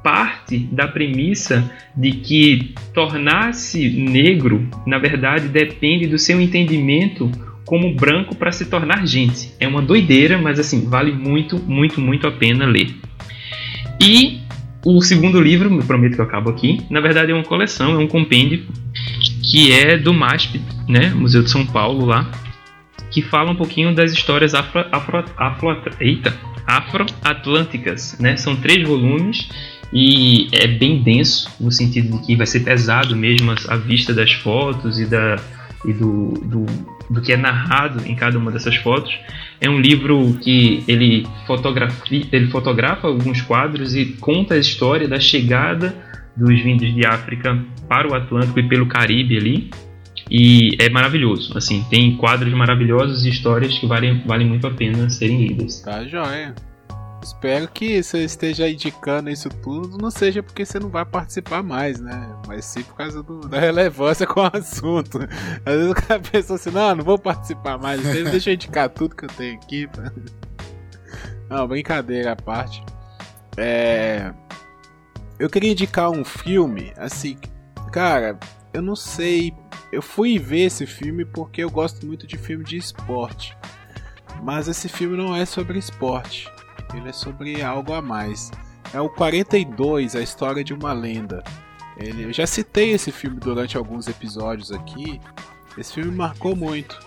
Speaker 6: parte da premissa de que tornar-se negro, na verdade, depende do seu entendimento como branco para se tornar gente. É uma doideira, mas assim, vale muito, muito, muito a pena ler. E o segundo livro, me prometo que eu acabo aqui, na verdade é uma coleção, é um compêndio que é do MASP, né, Museu de São Paulo lá, que fala um pouquinho das histórias afro, afro, afro, eita, afro-atlânticas, né? São três volumes e é bem denso no sentido de que vai ser pesado mesmo a, vista das fotos e da e do, do, do que é narrado em cada uma dessas fotos. É um livro que ele fotografia, ele fotografa alguns quadros e conta a história da chegada dos vindos de África para o Atlântico e pelo Caribe ali. E é maravilhoso, assim, tem quadros maravilhosos e histórias que valem, valem muito a pena serem lidas.
Speaker 2: Tá joia. Espero que você esteja indicando isso tudo, não seja porque você não vai participar mais, né? Mas sim por causa do- da relevância com o assunto. Às vezes o cara pensa assim, não, não vou participar mais, deixa eu indicar tudo que eu tenho aqui. Não, brincadeira à parte. É. Eu queria indicar um filme, assim, cara, eu não sei. Eu fui ver esse filme porque eu gosto muito de filme de esporte. Mas esse filme não é sobre esporte. Ele é sobre algo a mais. É o 42, a história de uma lenda. Ele, eu já citei esse filme durante alguns episódios aqui. Esse filme marcou muito.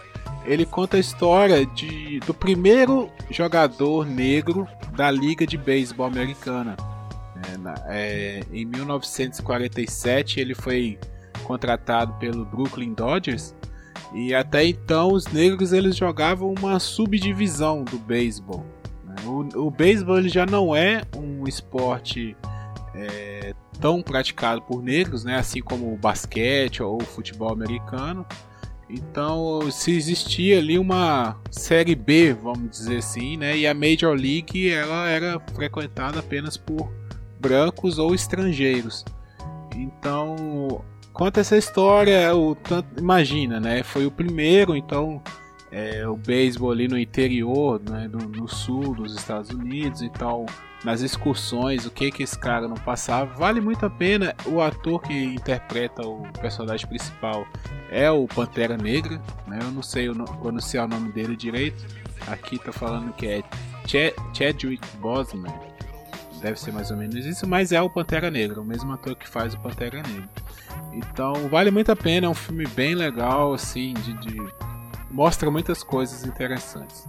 Speaker 2: Ele conta a história de, do primeiro jogador negro da Liga de Beisebol Americana. É, é, em 1947 ele foi contratado pelo Brooklyn Dodgers e até então os negros eles jogavam uma subdivisão do beisebol. O, o beisebol já não é um esporte é, tão praticado por negros, né? assim como o basquete ou o futebol americano. Então, se existia ali uma série B, vamos dizer assim, né? E a Major League ela era frequentada apenas por brancos ou estrangeiros. Então, conta essa história, o tanto imagina, né? Foi o primeiro, então é, o beisebol ali no interior, né, do- no sul dos Estados Unidos, então nas excursões, o que que esse cara não passava, vale muito a pena. O ator que interpreta o personagem principal é o Pantera Negra, né? Eu não sei no- pronunciar o nome dele direito. Aqui tá falando que é Ch Chadwick Boseman. Deve ser mais ou menos isso, mas é o Pantera Negra, o mesmo ator que faz o Pantera Negra. Então vale muito a pena, é um filme bem legal, assim, de, de- mostra muitas coisas interessantes.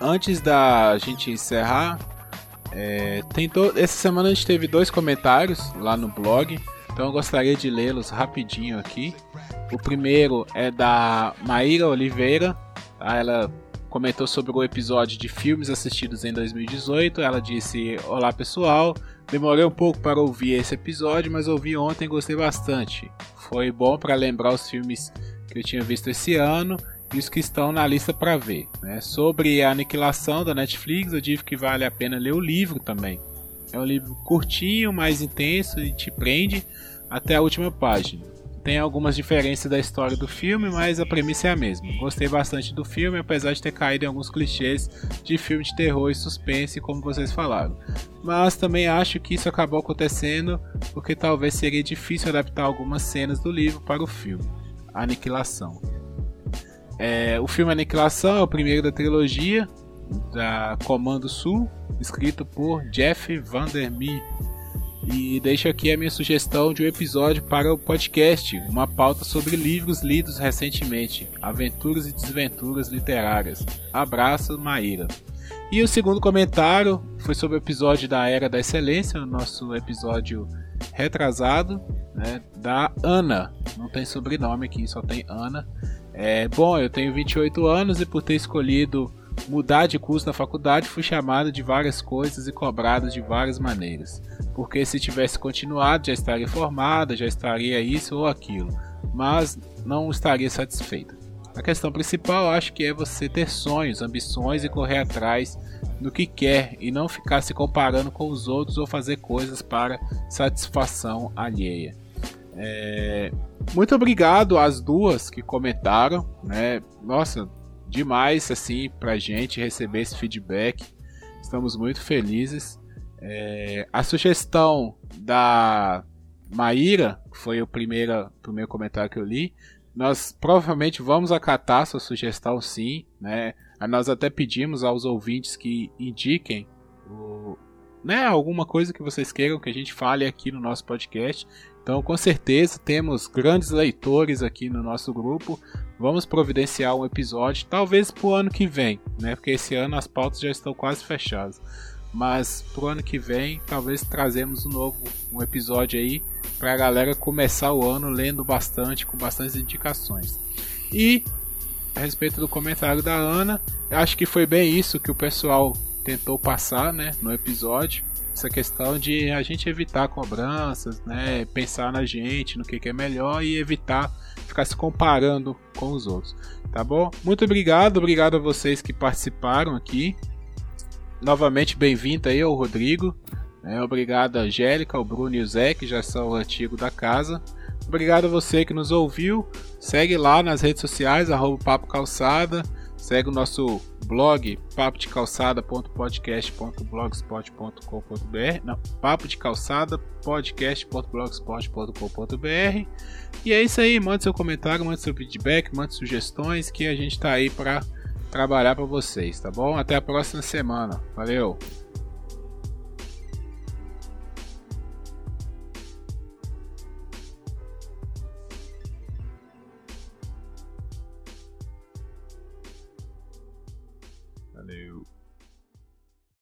Speaker 2: Antes da gente encerrar, é, tem essa semana a gente teve dois comentários lá no blog, então eu gostaria de lê-los rapidinho aqui. O primeiro é da Maíra Oliveira, tá? ela comentou sobre o episódio de filmes assistidos em 2018. Ela disse: Olá pessoal, demorei um pouco para ouvir esse episódio, mas ouvi ontem e gostei bastante. Foi bom para lembrar os filmes que eu tinha visto esse ano e os que estão na lista para ver. Né? Sobre a aniquilação da Netflix, eu digo que vale a pena ler o livro também. É um livro curtinho, mais intenso e te prende até a última página. Tem algumas diferenças da história do filme, mas a premissa é a mesma. Gostei bastante do filme, apesar de ter caído em alguns clichês de filme de terror e suspense, como vocês falaram. Mas também acho que isso acabou acontecendo porque talvez seria difícil adaptar algumas cenas do livro para o filme. Aniquilação. É, o filme Aniquilação é o primeiro da trilogia da Comando Sul, escrito por Jeff Vandermeer. E deixo aqui a minha sugestão de um episódio para o podcast, uma pauta sobre livros lidos recentemente, aventuras e desventuras literárias. Abraço, Maíra. E o segundo comentário foi sobre o episódio da Era da Excelência, o nosso episódio retrasado, né, da Ana. Não tem sobrenome aqui, só tem Ana. É, bom, eu tenho 28 anos e por ter escolhido mudar de curso na faculdade, fui chamado de várias coisas e cobrado de várias maneiras. Porque se tivesse continuado, já estaria formada, já estaria isso ou aquilo, mas não estaria satisfeita. A questão principal, acho que é você ter sonhos, ambições e correr atrás do que quer e não ficar se comparando com os outros ou fazer coisas para satisfação alheia. É... Muito obrigado às duas que comentaram, né? Nossa, demais assim pra gente receber esse feedback. Estamos muito felizes. É, a sugestão da Maíra, foi o primeiro, primeiro comentário que eu li, nós provavelmente vamos acatar sua sugestão sim, né? Nós até pedimos aos ouvintes que indiquem o, né, alguma coisa que vocês queiram que a gente fale aqui no nosso podcast. Então, com certeza, temos grandes leitores aqui no nosso grupo. Vamos providenciar um episódio, talvez para o ano que vem, né? Porque esse ano as pautas já estão quase fechadas. Mas para o ano que vem, talvez trazemos um novo um episódio aí para a galera começar o ano lendo bastante, com bastantes indicações. E a respeito do comentário da Ana, acho que foi bem isso que o pessoal tentou passar, né, no episódio essa questão de a gente evitar cobranças, né? Pensar na gente, no que, que é melhor e evitar ficar se comparando com os outros, tá bom? Muito obrigado, obrigado a vocês que participaram aqui. Novamente bem-vindo aí ao Rodrigo. Né? Obrigado a Angélica, o Bruno e o Zé, que já são antigos da casa. Obrigado a você que nos ouviu. Segue lá nas redes sociais, arroba Papo Calçada. Segue o nosso blog papodecalçada.podcast.blogspot.com.br não, papo de calçada podcast.blogspot.com.br e é isso aí, mande seu comentário, mande seu feedback, mande sugestões que a gente está aí para trabalhar para vocês, tá bom? Até a próxima semana. Valeu!